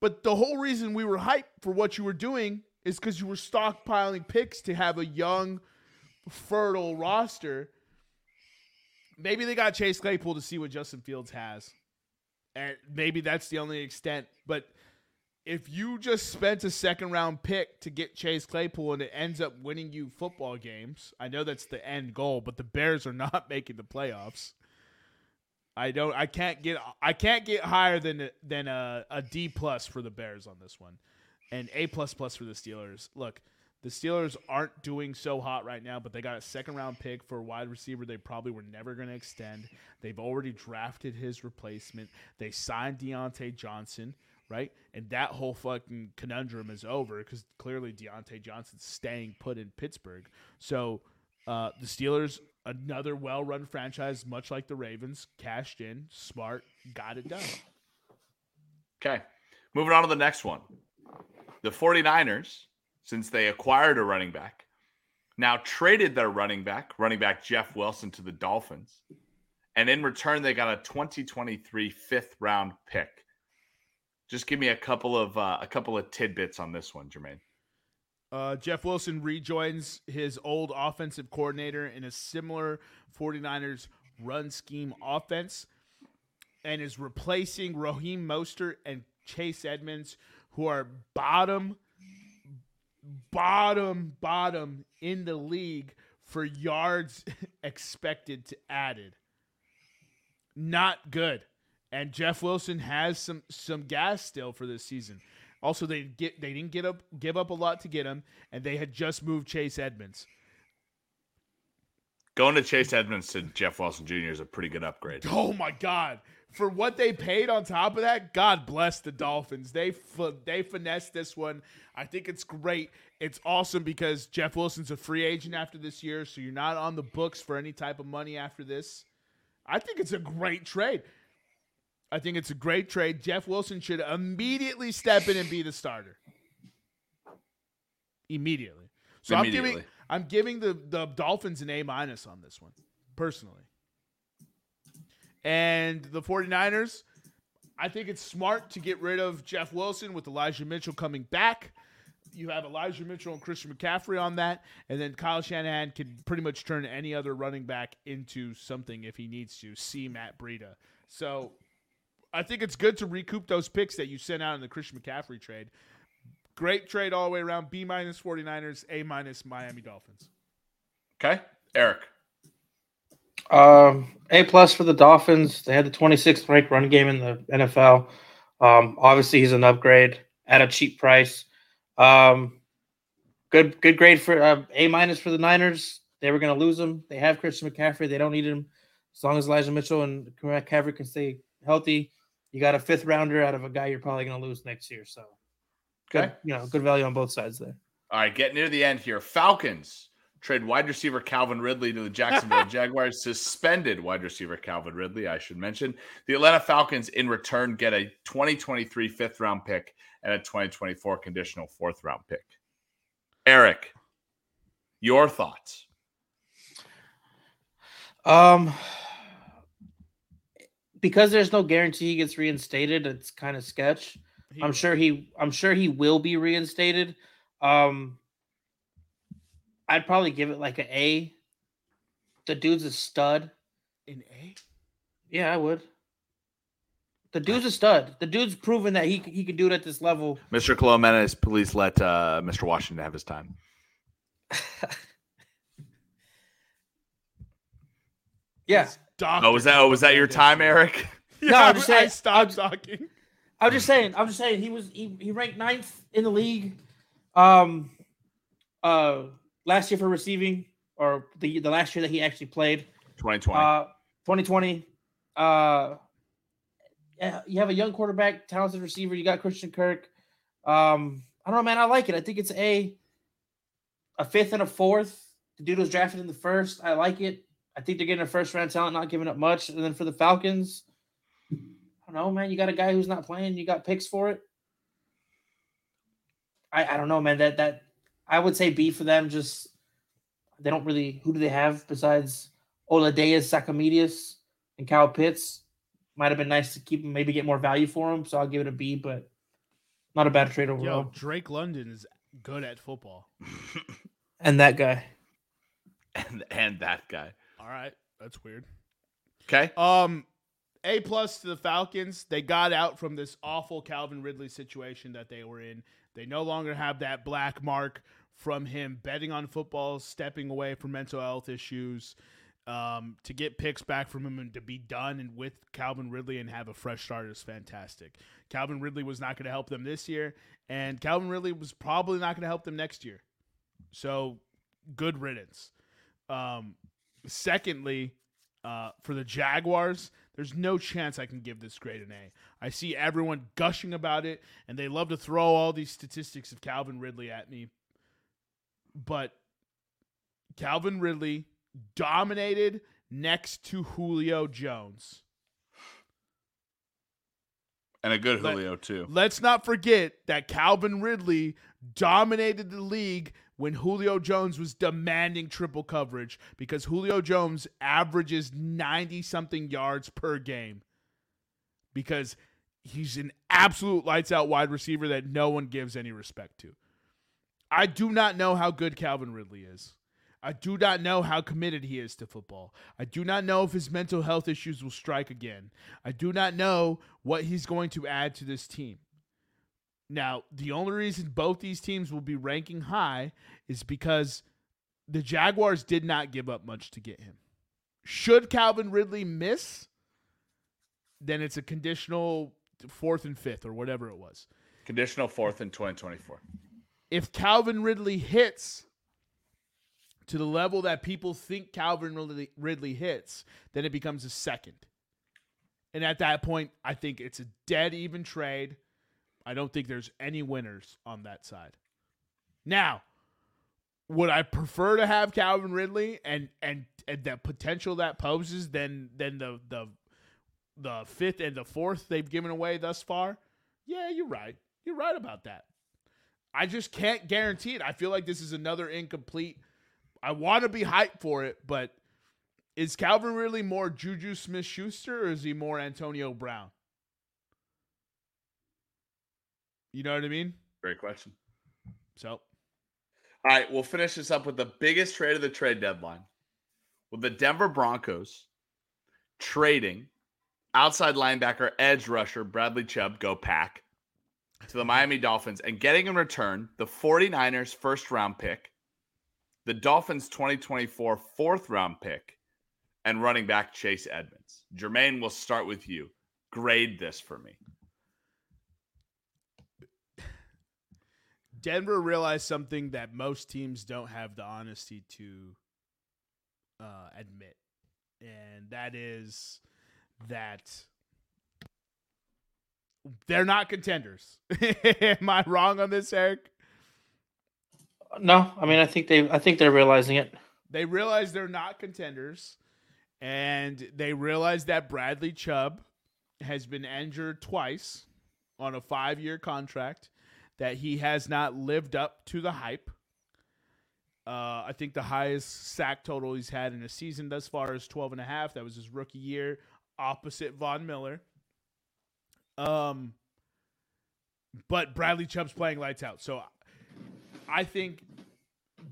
but the whole reason we were hyped for what you were doing is because you were stockpiling picks to have a young, fertile roster. Maybe they got Chase Claypool to see what Justin Fields has. And maybe that's the only extent. But if you just spent a second round pick to get Chase Claypool and it ends up winning you football games, I know that's the end goal, but the Bears are not making the playoffs. I don't. I can't get. I can't get higher than than a, a D plus for the Bears on this one, and A plus plus for the Steelers. Look, the Steelers aren't doing so hot right now, but they got a second round pick for a wide receiver they probably were never going to extend. They've already drafted his replacement. They signed Diontae Johnson, right? And that whole fucking conundrum is over because clearly Diontae Johnson's staying put in Pittsburgh. So uh, the Steelers another well run franchise, much like the Ravens, cashed in, smart, got it done. Okay. Moving on to the next one. The 49ers, since they acquired a running back, now traded their running back, running back Jeff Wilson, to the Dolphins. And in return, they got a 2023 fifth round pick. Just give me a couple of uh, a couple of tidbits on this one, Jermaine. Uh, Jeff Wilson rejoins his old offensive coordinator in a similar 49ers run scheme offense and is replacing Raheem Mostert and Chase Edmonds, who are bottom, bottom, bottom in the league for yards expected to added. Not good. And Jeff Wilson has some some gas still for this season. Also, they get they didn't get up give up a lot to get him, and they had just moved Chase Edmonds. Going to Chase Edmonds to Jeff Wilson Jr. is a pretty good upgrade. Oh my God! For what they paid on top of that, God bless the Dolphins. They they finessed this one. I think it's great. It's awesome because Jeff Wilson's a free agent after this year, so you're not on the books for any type of money after this. I think it's a great trade. I think it's a great trade. Jeff Wilson should immediately step in and be the starter. Immediately. So immediately. I'm giving I'm giving the, the Dolphins an A minus on this one, personally. And the 49ers, I think it's smart to get rid of Jeff Wilson with Elijah Mitchell coming back. You have Elijah Mitchell and Christian McCaffrey on that, and then Kyle Shanahan can pretty much turn any other running back into something if he needs to. See Matt Breida. So I think it's good to recoup those picks that you sent out in the Christian McCaffrey trade. Great trade all the way around. B minus 49ers, A minus Miami Dolphins. Okay. Eric. Um, a plus for the Dolphins. They had the 26th ranked run game in the NFL. Um, obviously, he's an upgrade at a cheap price. Um, good, good grade for uh, A minus for the Niners. They were going to lose him. They have Christian McCaffrey. They don't need him as long as Elijah Mitchell and McCaffrey can stay healthy you got a fifth rounder out of a guy you're probably going to lose next year. So, good, okay. you know, good value on both sides there. All right, getting near the end here. Falcons trade wide receiver Calvin Ridley to the Jacksonville Jaguars. Suspended wide receiver Calvin Ridley, I should mention. The Atlanta Falcons, in return, get a 2023 fifth round pick and a 2024 conditional fourth round pick. Eric, your thoughts? Um, because there's no guarantee he gets reinstated, it's kind of sketch. He I'm will. sure he I'm sure he will be reinstated. Um I'd probably give it like an A. The dude's a stud. An A? Yeah, I would. The dude's a stud. The dude's proven that he he can do it at this level. Mr. Clemente, please let uh, Mr. Washington have his time. yeah. Oh, was that oh, was that your time, Eric? Yeah, no, I'm just saying. I stopped talking. I'm just saying. I'm just saying. He was he, he ranked ninth in the league, um, uh, last year for receiving, or the the last year that he actually played. 2020. Uh, 2020. Uh, you have a young quarterback, talented receiver. You got Christian Kirk. Um, I don't know, man. I like it. I think it's a a fifth and a fourth. The dude was drafted in the first. I like it. I think they're getting a first round talent, not giving up much. And then for the Falcons, I don't know, man. You got a guy who's not playing. You got picks for it. I, I don't know, man. That that I would say B for them. Just they don't really. Who do they have besides Olamide Zaccheaus and Kyle Pitts? Might have been nice to keep him, maybe get more value for him. So I'll give it a B, but not a bad trade overall. Yo, Drake London is good at football. and that guy. And and that guy. All right, that's weird. Okay. Um, A plus to the Falcons. They got out from this awful Calvin Ridley situation that they were in. They no longer have that black mark from him betting on football, stepping away from mental health issues. Um, to get picks back from him and to be done and with Calvin Ridley and have a fresh start is fantastic. Calvin Ridley was not going to help them this year, and Calvin Ridley was probably not going to help them next year. So, good riddance. Um, secondly, uh, for the Jaguars, there's no chance I can give this grade an A. I see everyone gushing about it, and they love to throw all these statistics of Calvin Ridley at me. But Calvin Ridley dominated next to Julio Jones. And a good Let- Julio too. Let's not forget that Calvin Ridley dominated the league when Julio Jones was demanding triple coverage because Julio Jones averages 90 something yards per game because he's an absolute lights out wide receiver that no one gives any respect to. I do not know how good Calvin Ridley is. I do not know how committed he is to football. I do not know if his mental health issues will strike again. I do not know what he's going to add to this team. Now, the only reason both these teams will be ranking high is because the Jaguars did not give up much to get him. Should Calvin Ridley miss, then it's a conditional fourth and fifth or whatever it was. Conditional fourth in 2024. If Calvin Ridley hits to the level that people think Calvin Ridley, Ridley hits, then it becomes a second. And at that point, I think it's a dead even trade. I don't think there's any winners on that side. Now, would I prefer to have Calvin Ridley and and and the potential that poses than than the the the fifth and the fourth they've given away thus far? Yeah, you're right. You're right about that. I just can't guarantee it. I feel like this is another incomplete. I want to be hyped for it, but is Calvin really more Juju Smith Schuster or is he more Antonio Brown? You know what I mean? Great question. So, All right, we'll finish this up with the biggest trade of the trade deadline. With the Denver Broncos trading outside linebacker, edge rusher Bradley Chubb, go pack, to the Miami Dolphins and getting in return the 49ers first round pick, the Dolphins 2024 fourth round pick, and running back Chase Edmonds. Jermaine, we'll start with you. Grade this for me. Denver realized something that most teams don't have the honesty to uh, admit, and that is that they're not contenders. Am I wrong on this, Eric? No, I mean I think they I think they're realizing it. They realize they're not contenders, and they realize that Bradley Chubb has been injured twice on a five-year contract. That he has not lived up to the hype. Uh, I think the highest sack total he's had in a season thus far is 12 and a half. That was his rookie year, opposite Von Miller. Um, but Bradley Chubb's playing lights out. So I think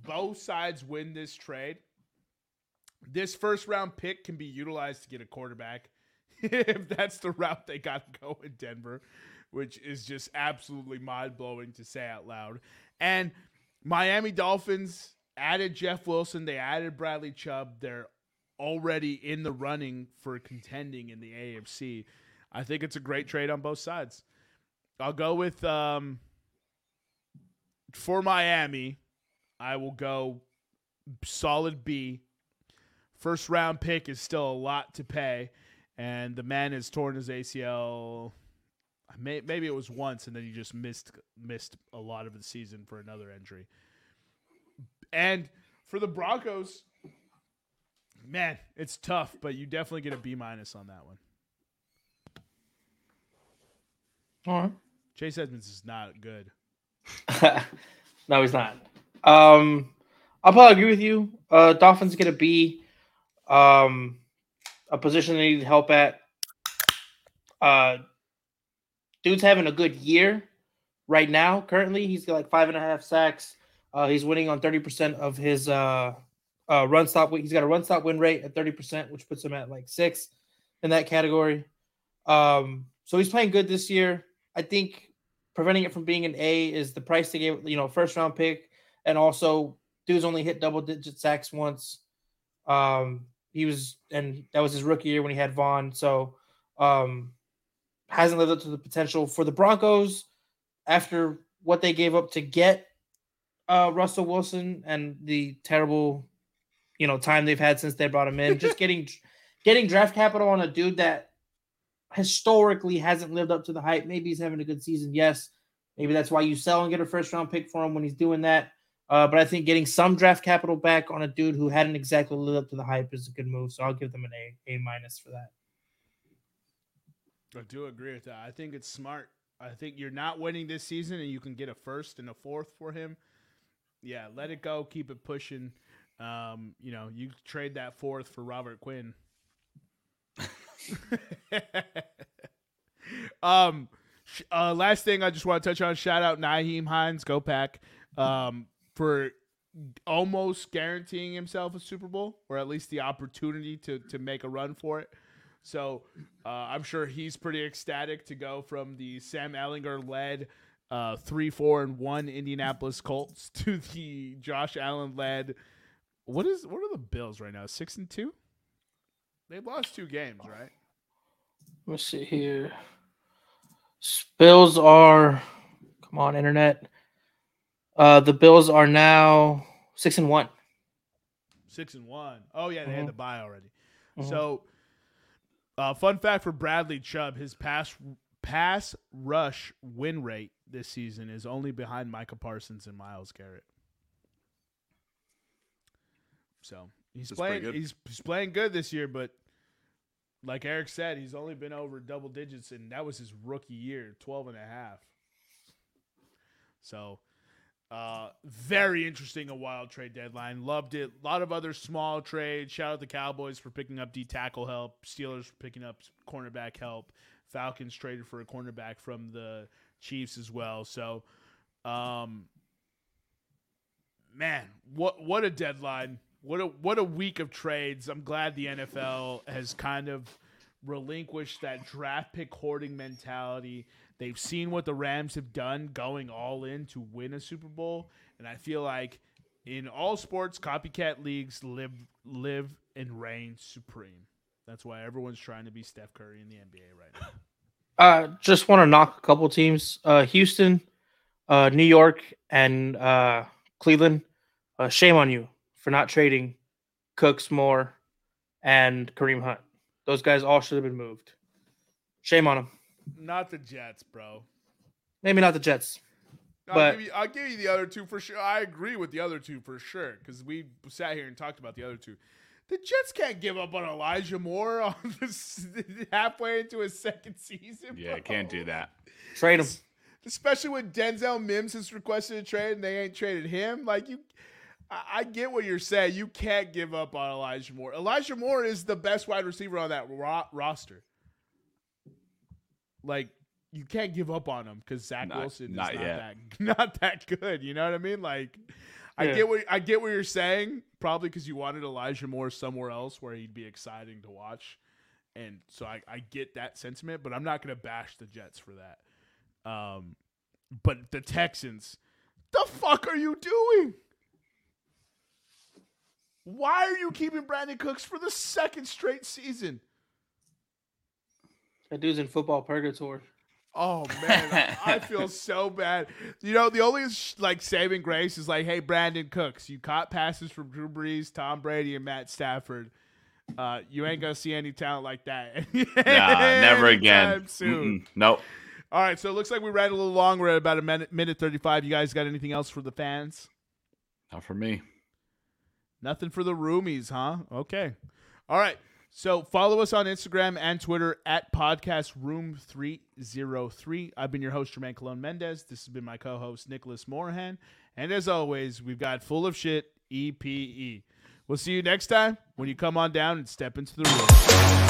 both sides win this trade. This first round pick can be utilized to get a quarterback if that's the route they got to go in Denver, which is just absolutely mind blowing to say out loud. And Miami Dolphins added Jeff Wilson, they added Bradley Chubb. They're already in the running for contending in the AFC. I think it's a great trade on both sides. I'll go with um, for Miami. I will go solid B. First round pick is still a lot to pay, and the man has torn his ACL. May, maybe it was once, and then he just missed missed a lot of the season for another injury. And for the Broncos, man, it's tough, but you definitely get a B minus on that one. All right. Chase Edmonds is not good. no, he's not. Um, I'll probably agree with you. Uh, Dolphins get a B. Um, a position they need help at. Uh, dude's having a good year, right now. Currently, he's got like five and a half sacks. Uh, he's winning on 30% of his uh, uh, run stop. He's got a run stop win rate at 30%, which puts him at like six in that category. Um, so he's playing good this year. I think preventing it from being an A is the price they gave, you know, first round pick. And also, dude's only hit double digit sacks once. Um, he was, and that was his rookie year when he had Von. So, um, hasn't lived up to the potential for the Broncos after what they gave up to get uh, Russell Wilson and the terrible, you know, time they've had since they brought him in. Just getting getting draft capital on a dude that historically hasn't lived up to the hype. Maybe he's having a good season. Yes, maybe that's why you sell and get a first round pick for him when he's doing that. Uh, but I think getting some draft capital back on a dude who hadn't exactly lived up to the hype is a good move. So I'll give them an A A minus for that. I do agree with that. I think it's smart. I think you're not winning this season, and you can get a first and a fourth for him. Yeah, let it go. Keep it pushing. Um, you know, you trade that fourth for Robert Quinn. um, uh, last thing I just want to touch on. Shout out Nyheim Hines, go pack, um, for almost guaranteeing himself a Super Bowl or at least the opportunity to to make a run for it. So uh, I'm sure he's pretty ecstatic to go from the Sam Ehlinger led uh, three, four, and one Indianapolis Colts to the Josh Allen led. What is what are the Bills right now? Six and two. They've lost two games, right? Let's see here. Bills are come on, internet. Uh, the Bills are now six and one. Six and one. Oh yeah, they mm-hmm. had the bye already. Mm-hmm. So uh, fun fact for Bradley Chubb: his pass pass rush win rate this season is only behind Micah Parsons and Myles Garrett. So he's That's playing. He's, he's playing good this year, but like Eric said, he's only been over double digits, and that was his rookie year, 12 and a half. So uh, very interesting, a wild trade deadline. Loved it. A lot of other small trades. Shout out the Cowboys for picking up D tackle help. Steelers for picking up cornerback help. Falcons traded for a cornerback from the Chiefs as well. So, um, man, what what a deadline! What a what a week of trades. I'm glad the NFL has kind of relinquished that draft pick hoarding mentality They've seen what the Rams have done going all in to win a Super Bowl, and I feel like in all sports, copycat leagues live live and reign supreme. That's why everyone's trying to be Steph Curry in the NBA right now. Uh, just want to knock a couple teams: uh, Houston, uh, New York, and uh, Cleveland. Uh, shame on you for not trading Cooks, Moore, and Kareem Hunt. Those guys all should have been moved. Shame on them. Not the Jets, bro. Maybe not the Jets. I'll but give you, I'll give you the other two for sure. I agree with the other two for sure because we sat here and talked about the other two. The Jets can't give up on Elijah Moore on this, halfway into his second season. Yeah, bro. can't do that. Trade him, especially when Denzel Mims has requested a trade and they ain't traded him. Like you, I, I get what you're saying. You can't give up on Elijah Moore. Elijah Moore is the best wide receiver on that ro- roster like you can't give up on him because Zach not, Wilson is not, not that not that good. You know what I mean? Like, I get what I get what you're saying. Probably because you wanted Elijah Moore somewhere else where he'd be exciting to watch, and so I, I get that sentiment. But I'm not gonna bash the Jets for that. Um, but the Texans, the fuck are you doing? Why are you keeping Brandin Cooks for the second straight season? That dude's in football purgatory. Oh man, I, feel so bad. You know, the only like saving grace is like, hey, Brandin Cooks, you caught passes from Drew Brees, Tom Brady, and Matt Stafford. Uh, you ain't gonna see any talent like that. nah, never again. Soon. Nope. All right, so it looks like we ran a little long. We're at about a minute, minute thirty-five. You guys got anything else for the fans? Not for me. Nothing for the roomies, huh? Okay. All right. So follow us on Instagram and Twitter at Podcast Room 303. I've been your host, Jermaine Colon Mendez. This has been my co host, Nicholas Morahan. And as always, we've got full of shit EPE. We'll see you next time when you come on down and step into the room.